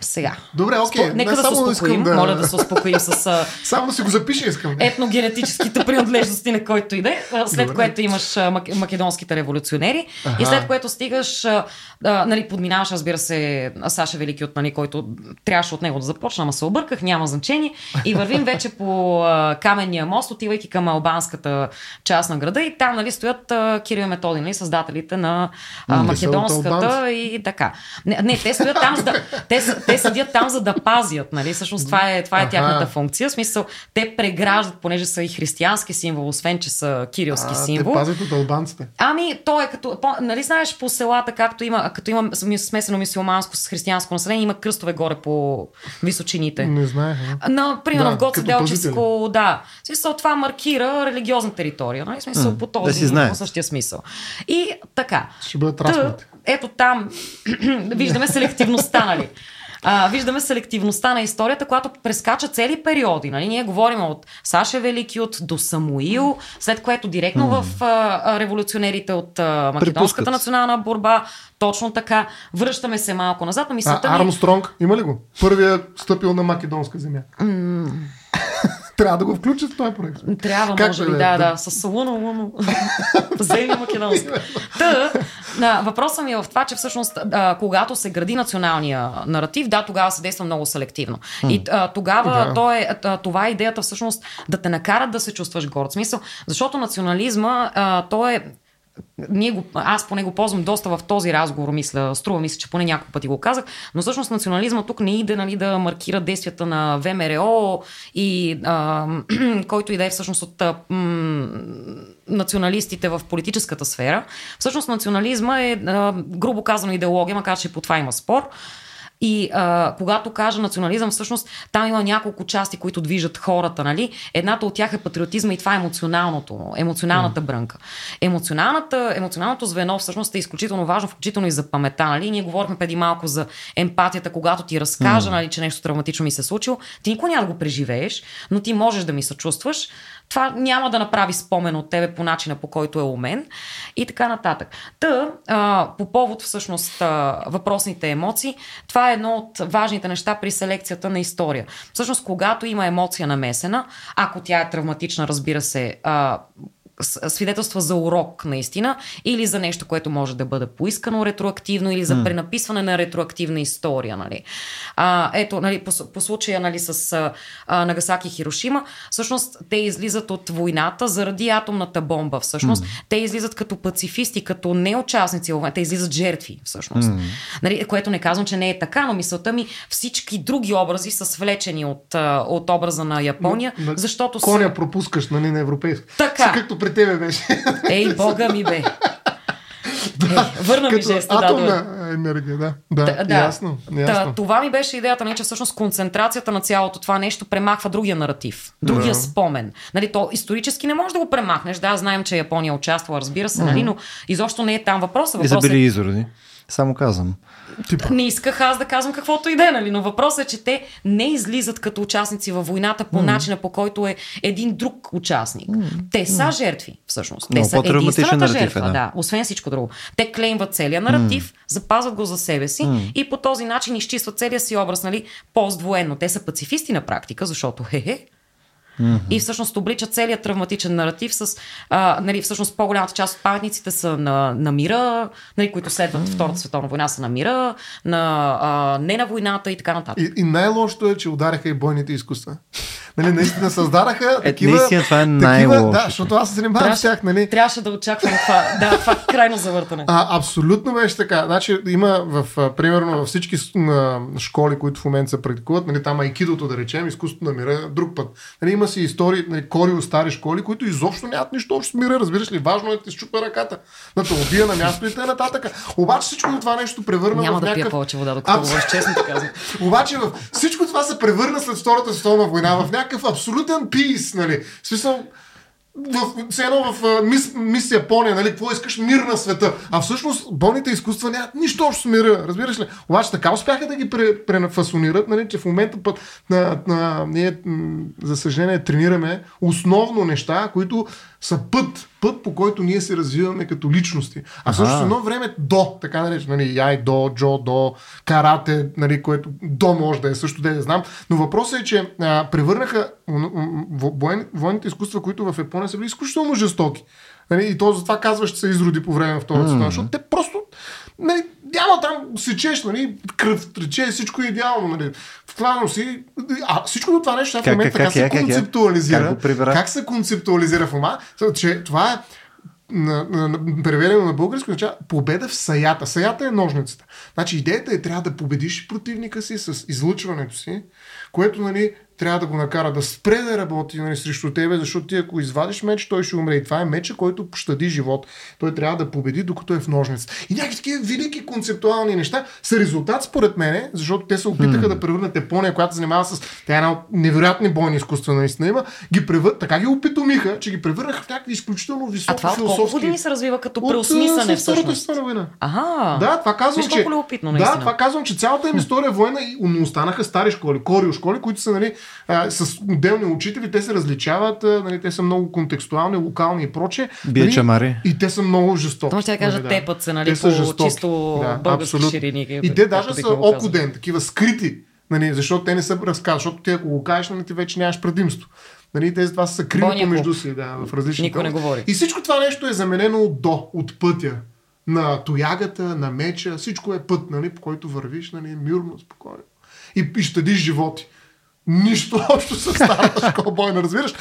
Сега. Добре, окей. Спо... Нека не, да се успокоим. Да... Моля да се успокоим с. само да си го запиша, искам. Етногенетическите принадлежности на който иде. След Добре. което имаш македонските революционери. Аха. И след което стигаш, а, нали, подминаваш, разбира се, Саша Велики от, нали, който трябваше от него да започна, ама се обърках, няма значение. И вървим вече по а, каменния мост, отивайки към албанската част на града. И там, нали, стоят а, Кирил Методи, нали, създателите на а, македонската и така. Не, не, те стоят там, за да. Те, те седят там, за да пазят, нали? Всъщност това е, това е тяхната функция. В смисъл, те преграждат, понеже са и християнски символ, освен че са кирилски а, символ. Те пазят от албанците. Ами, то е като, по, нали знаеш по селата, както има, като има смесено мисиоманско с християнско население, има кръстове горе по височините. Не знаех. На, примерно да, в Гоце Делчевско, да. В смисъл, това маркира религиозна територия. Нали? В смисъл, mm, по този, да си знае. по същия смисъл. И така. Ще бъдат разпити. Ето там [clears throat] виждаме селективността, нали? А, виждаме селективността на историята, която прескача цели периоди. Нали? Ние говорим от Саша Великиот до Самуил, след което директно mm. в а, революционерите от а, Македонската национална борба, точно така. Връщаме се малко назад. Но мисълта а, Армстронг, има ли го? Първият стъпил на македонска земя. Mm. Трябва да го включат в този проект. Трябва, как може би, да, да, да. С луно, луно. [laughs] Земи македонски. [laughs] Та, да, въпросът ми е в това, че всъщност, а, когато се гради националния наратив, да, тогава се действа много селективно. И а, тогава да. то е, а, това е идеята всъщност да те накарат да се чувстваш горд. Смисъл, защото национализма, а, то е ние го, аз поне го ползвам доста в този разговор, мисля, струва мисля, че поне няколко пъти го казах, но всъщност национализма тук не иде нали, да маркира действията на ВМРО и а, [clears throat] който и да е всъщност от а, м, националистите в политическата сфера. Всъщност национализма е, а, грубо казано, идеология, макар че по това има спор И а, когато кажа национализъм, всъщност там има няколко части, които движат хората, нали? Едната от тях е патриотизма и това е емоционалното, емоционалната брънка. Емоционалната, емоционалното звено всъщност е изключително важно, включително и за памета, нали? Ние говорихме преди малко за емпатията, когато ти разкажа, нали, че нещо травматично ми се е случило. Ти никога няма да го преживееш, но ти можеш да ми съчувстваш това няма да направи спомен от тебе по начина по който е умен и така нататък. Та, а, по повод всъщност а, въпросните емоции, това е едно от важните неща при селекцията на история. Всъщност, когато има емоция намесена, ако тя е травматична, разбира се, а, свидетелства за урок наистина или за нещо, което може да бъде поискано ретроактивно или за пренаписване на ретроактивна история. Нали. А, ето, нали, по, по случая нали, с а, Нагасаки Хирошима, всъщност те излизат от войната заради атомната бомба. Всъщност, mm. те излизат като пацифисти, като неучастници, те излизат жертви, всъщност. Mm. Нали, което не казвам, че не е така, но мисълта ми всички други образи са свлечени от, от образа на Япония, но, защото... Коня са... пропускаш, нали, на европейски. Така. Както при тебе беше. Ей, бога ми бе. Да, е, върна ми жеста. Атомна да, енергия, да. Да, да. ясно. ясно. Да, това ми беше идеята, не, че всъщност концентрацията на цялото това нещо премахва другия наратив, другия да. спомен. Нали, то исторически не можеш да го премахнеш. Да, знаем, че Япония е участвала, разбира се, нали, но изобщо не е там въпросът. Въпрос и за били изроди. Само казвам. Типа. Не исках аз да казвам каквото и да е, нали? но въпросът е, че те не излизат като участници във войната по mm. начина, по който е един друг участник. Mm. Те са жертви, всъщност. Те Но са единствената жертва, е, да. да. Освен всичко друго. Те клеймват целия наратив, mm. запазват го за себе си mm. и по този начин изчистват целия си образ, нали, поствоенно. Те са пацифисти на практика, защото хе-хе, Mm-hmm. И всъщност облича целият травматичен наратив с, а, нали, всъщност по-голямата част от паметниците са на, на мира, нали, които следват mm-hmm. Втората световна война са на мира, на, а, не на войната и така нататък. И, и най-лошото е, че удариха и бойните изкуства. Нали, наистина създадаха е, такива... Наистина това е най-лошо. Да, защото аз се занимавам с тях. Нали. Трябваше да очаквам това. Да, това е крайно завъртане. А, абсолютно беше така. Значи, има в, примерно във всички школи, които в момента се практикуват, нали, там айкидото, да речем, изкуството на мира, друг път. Нали, има си истории, нали, кори от стари школи, които изобщо нямат нищо общо с мира, разбираш ли? Важно е да ти щупа ръката, да те убия на място и т.н. Обаче всичко това нещо превърна Няма в да някакъв... пия повече вода, докато говориш, честно казвам. [laughs] Обаче в... всичко това се превърна след Втората световна война в някакъв абсолютен пис, нали? В смисъл, в, все едно в мис, мис Япония, нали, какво искаш мир на света. А всъщност болните изкуства нямат нищо общо с мира, разбираш ли? Обаче така успяха да ги префасонират, нали, че в момента път на, на, ние, за съжаление, тренираме основно неща, които са път, път по който ние се развиваме като личности. А също едно време до, така наречено, нали, яй, до, джо, до, карате, нали, което до може да е също да не знам. Но въпросът е, че а, превърнаха воен, военните изкуства, които в Япония са били изключително жестоки. Нали, и то затова казваш, че се изроди по време на Втората mm-hmm. защото те просто нали, няма там сечеш, нали, кръв трече, всичко е идеално, нали. Вкладно си. А всичко това нещо в момента как, как, се как, концептуализира. Как, как се концептуализира в ума, че това е на, на, на, преведено на българско означава победа в саята. Саята е ножницата. Значи идеята е трябва да победиш противника си с излъчването си, което нали, трябва да го накара да спре да работи нали, срещу тебе, защото ти ако извадиш меч, той ще умре. И това е меча, който пощади живот. Той трябва да победи, докато е в ножница. И някакви такива велики концептуални неща са резултат според мене, защото те се опитаха mm. да превърнат Япония, която се занимава с тя е една от невероятни бойни изкуства, наистина има, ги превър... така ги опитомиха, че ги превърнаха в някакви изключително високи а това философски. колко години се развива като преосмислене всъщност? Ага. Да, това казвам, че... Опитно, да, това казвам, че цялата им история е военна и останаха стари школи, корио школи, които са нали, а, с отделни учители, те се различават, а, нали, те са много контекстуални, локални и проче. Бие нали, чамари. И те са много жестоки. Това ще кажа, нали, да. тепът се, нали, те са по жестоки. чисто да, български ширини. И те даже са окуден, такива скрити, нали, защото те не са разказват, защото ти ако го кажеш, нали, ти вече нямаш предимство. Нали, тези това са криво помежду си, да, в различни Никой не говори. И всичко това нещо е заменено от до, от пътя. На тоягата, на меча, всичко е път, нали, по който вървиш, нали, мирно, спокойно. И, и щадиш животи нищо [laughs] общо с старата школа бойна, разбираш?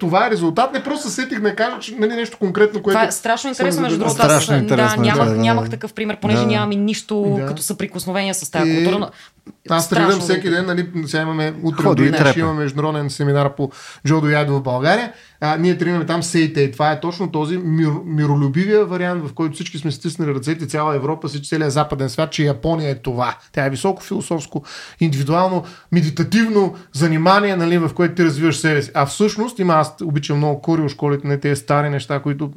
Това е резултат. Не просто сетих да кажа, че нали, нещо конкретно, което. Това е страшно интересно, между другото. Аз да, нямах, да, нямах такъв пример, понеже да. нямам и нищо да. като съприкосновение с тази и... култура. Аз тренирам всеки ден, нали, сега имаме утре Ходи и до трепе. ще имаме международен семинар по Джодо Яйдо в България. А, ние тренираме там Сейте. Това е точно този мир, миролюбивия вариант, в който всички сме стиснали ръцете, цяла Европа, всички целият западен свят, че Япония е това. Тя е високо философско, индивидуално, медитативно занимание, нали, в което ти развиваш себе си. А всъщност има, аз обичам много корио школите, на тези стари неща, които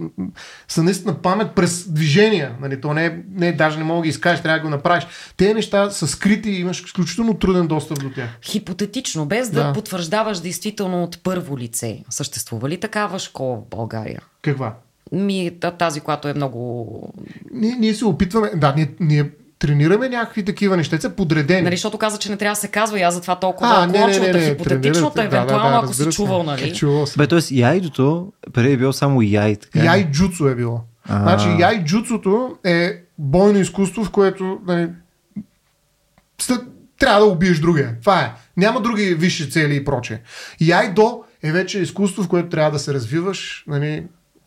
са наистина памет през движения. Нали, то не е, не е, даже не мога да ги изкажеш, трябва да го направиш. Те неща са скрити и имаш изключително труден достъп до тях. Хипотетично, без да, Да. потвърждаваш действително от първо лице. Съществува ли такава школа в България? Каква? Ми, та- тази, която е много... Ние, ние се опитваме, да, ние, ние тренираме някакви такива неща, са подредени. Нали, защото каза, че не трябва да се казва и аз затова толкова а, не, не, не, не, Хипотетичното, тренирате. евентуално, ако разбира си се. чувал, нали? Чувал съм. Бе, т.е. яйдото преди е било само яй, така. Яй джуцу е било. А. Значи яй джуцуто е бойно изкуство, в което нали, трябва да убиеш другия. Това е. Няма други висши цели и прочее. Яй до е вече изкуство, в което трябва да се развиваш, нали,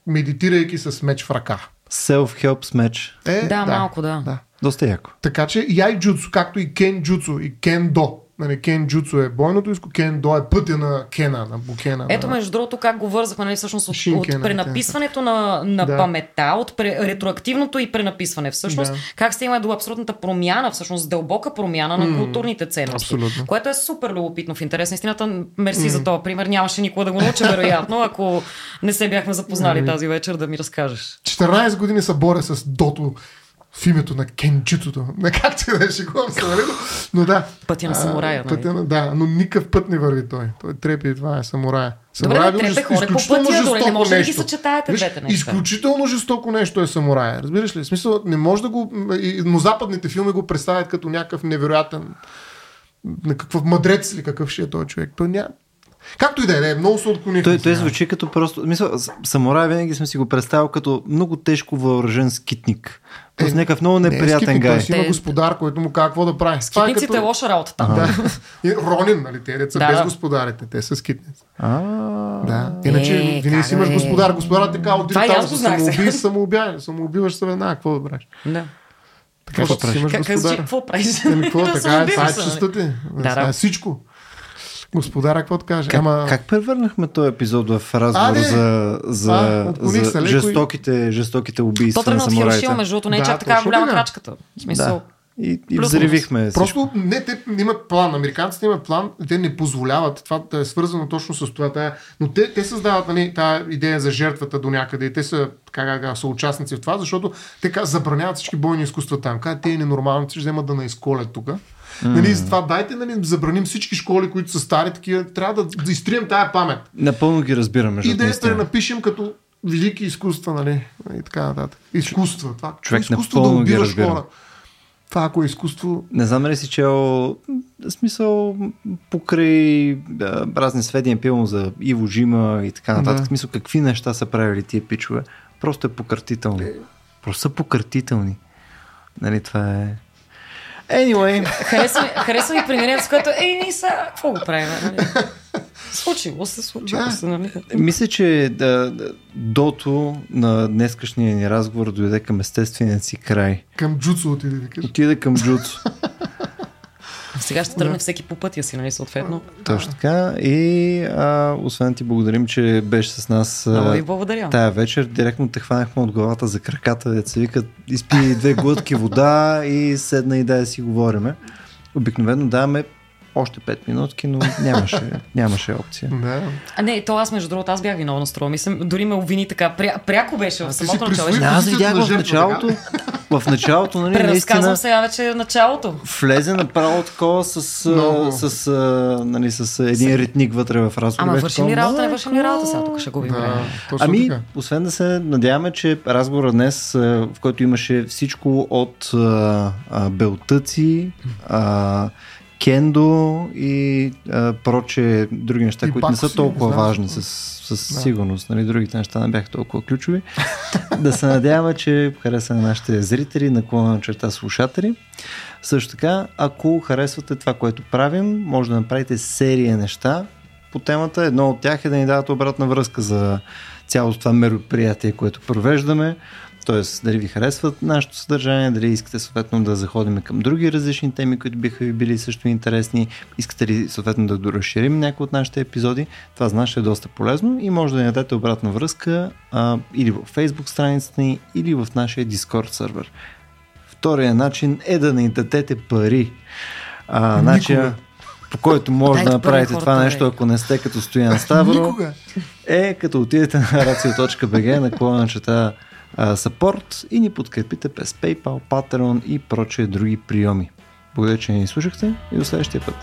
медитирайки с меч в ръка. Self-help смеч. Е, Да, малко, да. да. Доста яко. Така че яй джуцу, както и кен джуцу и кен до. Нали, кен джуцу е бойното изко, кен до е пътя на кена, на букена. Ето, на... между другото, как го вързахме, нали, всъщност от, Шинкена, от пренаписването на, на Да. паметта, от пре, ретроактивното и пренаписване. Всъщност, Да. как се има до абсолютната промяна, всъщност дълбока промяна на културните ценности. абсолютно. Което е супер любопитно в интерес. на Истината, мерси за този пример. Нямаше никога да го науча, вероятно, [laughs] ако не се бяхме запознали тази вечер да ми разкажеш. 14 години се боря с Дото в името на кенджитото. [laughs] Не както и да шегувам се, нали? Но, да. Пътя на самурая, нали? Пътя на, да, но никакъв път не върви той. Той трепи и това е самурая. Добре, Самурая бе, е трепе хоре по пътя, не може да ги нещо. съчетаете двете неща. Изключително жестоко нещо е самурая. Разбираш ли? В смисъл, не може да го... Но западните филми го представят като някакъв невероятен някакъв мъдрец или какъв ще е този човек. Той няма... Както и да е, да е, много се отклонихме. Той, той звучи като просто... Мисля, с- самурай винаги съм си го представил като много тежко въоръжен скитник. Просто Е, някакъв много Не е неприятен скитник, гай. Той си има господар, който му казва какво да прави. Това Скитниците е лоша работа там. Да. [laughs] И Ронин, нали? Те деца Да, без да. господарите. Те са скитници. А, Да. Иначе Е, винаги си имаш господар. Господарът така отиде там аз се го знаех самоуби, сега. самоубя, самоубиваш се веднага. Какво да правиш? Да. Какво ще си правиш? имаш господар. какво правиш? Еми, какво [laughs] Да, така е? самоубиваш Това е се, нали? частта ти. Да, да. е всичко. Господара, какво да каже? как, Ама... как превърнахме този епизод в разговор А, за, за, А, се за леко и- жестоките, жестоките убийства То на тръгна от самураите? Хирошима, между другото, не е Да, чак така голяма така. крачката. В смисъл. Да. И, и взривихме. Просто не, те имат план. Американците имат план, те не позволяват. Това да е свързано точно с това. Тая, но те, те създават нали, тази идея за жертвата до някъде и те са, така, как да, са участници в това, защото те забраняват всички бойни изкуства там. Казват, те ненормални, ще вземат да наизколят тук. Нали, затова дайте нали, забраним всички школи, които са стари, такива, трябва да, да изтрием тая памет. Напълно ги разбирам, между И да я пренапишем като велики изкуства, нали? И така нататък. Изкуства. Това, Човек изкуство да напълно ги убиваш разбира. хора. Това ако е изкуство, Не знам дали си чел смисъл покрай да, разни сведения, пилно за Иво Жима и така нататък. Да. Смисъл какви неща са правили тия пичове. Просто е пократително. Просто са пократителни. Нали, това е... Anyway, Харесва, ми- харесва ми примерението, с което, ей, ние са, какво го правим? Нали? Случило се, случило Да. се, нали? мисля, че да, дото на днескашния ни разговор дойде към естествения си край. към джуцу отиде да кажеш. Отиде към джуцу. Сега ще тръгне всеки по пътя си, нали, съответно. Точно така. И а, освен ти благодарим, че беше с нас Много ви благодаря. Тая вечер директно те хванахме от главата за краката, деца се викат, изпи две глътки вода и седна и да си говориме. Обикновено даваме още 5 минутки, но нямаше, [laughs] нямаше опция. Да. А не, то аз между другото, аз бях виновна с това. Мисля, дори ме обвини така. Пря, пряко беше в самото начало. Беше- Аз видях в началото, в началото, нали, Преразказвам наистина сега вече началото. влезе направо такова с, Много. с, а, нали, с един ритник вътре в разговора. Ама вършим ли работа, не вършим ли работа сега? Тук ще губим. Да, Ами, така. освен да се надяваме, че разговора днес, в който имаше всичко от а, а, белтъци, а, кендо и а, проче други неща, И които не са толкова знам. важни с, с сигурност. Нали, другите неща не бяха толкова ключови. да се надяваме, че хареса на нашите зрители, наклона на черта слушатели. Също така, ако харесвате това, което правим, може да направите серия неща по темата. Едно от тях е да ни дадат обратна връзка за цялото това мероприятие, което провеждаме. Тоест, дали ви харесват нашето съдържание, дали искате съответно да заходим към други различни теми, които биха ви били също интересни, искате ли съответно да доразширим някои от нашите епизоди, това за нас ще е доста полезно и може да ни дадете обратна връзка а, или в Facebook страницата ни, или в нашия Discord сервер. Втория начин е да ни дадете пари. А, начин, по който може да направите това хората, нещо, ако не сте като Стоян Ставро, Никога. е като отидете на racio.bg на клона чета support и ни подкрепите през PayPal, Patreon и прочие други приеми. Благодаря, че ни слушахте и до следващия път.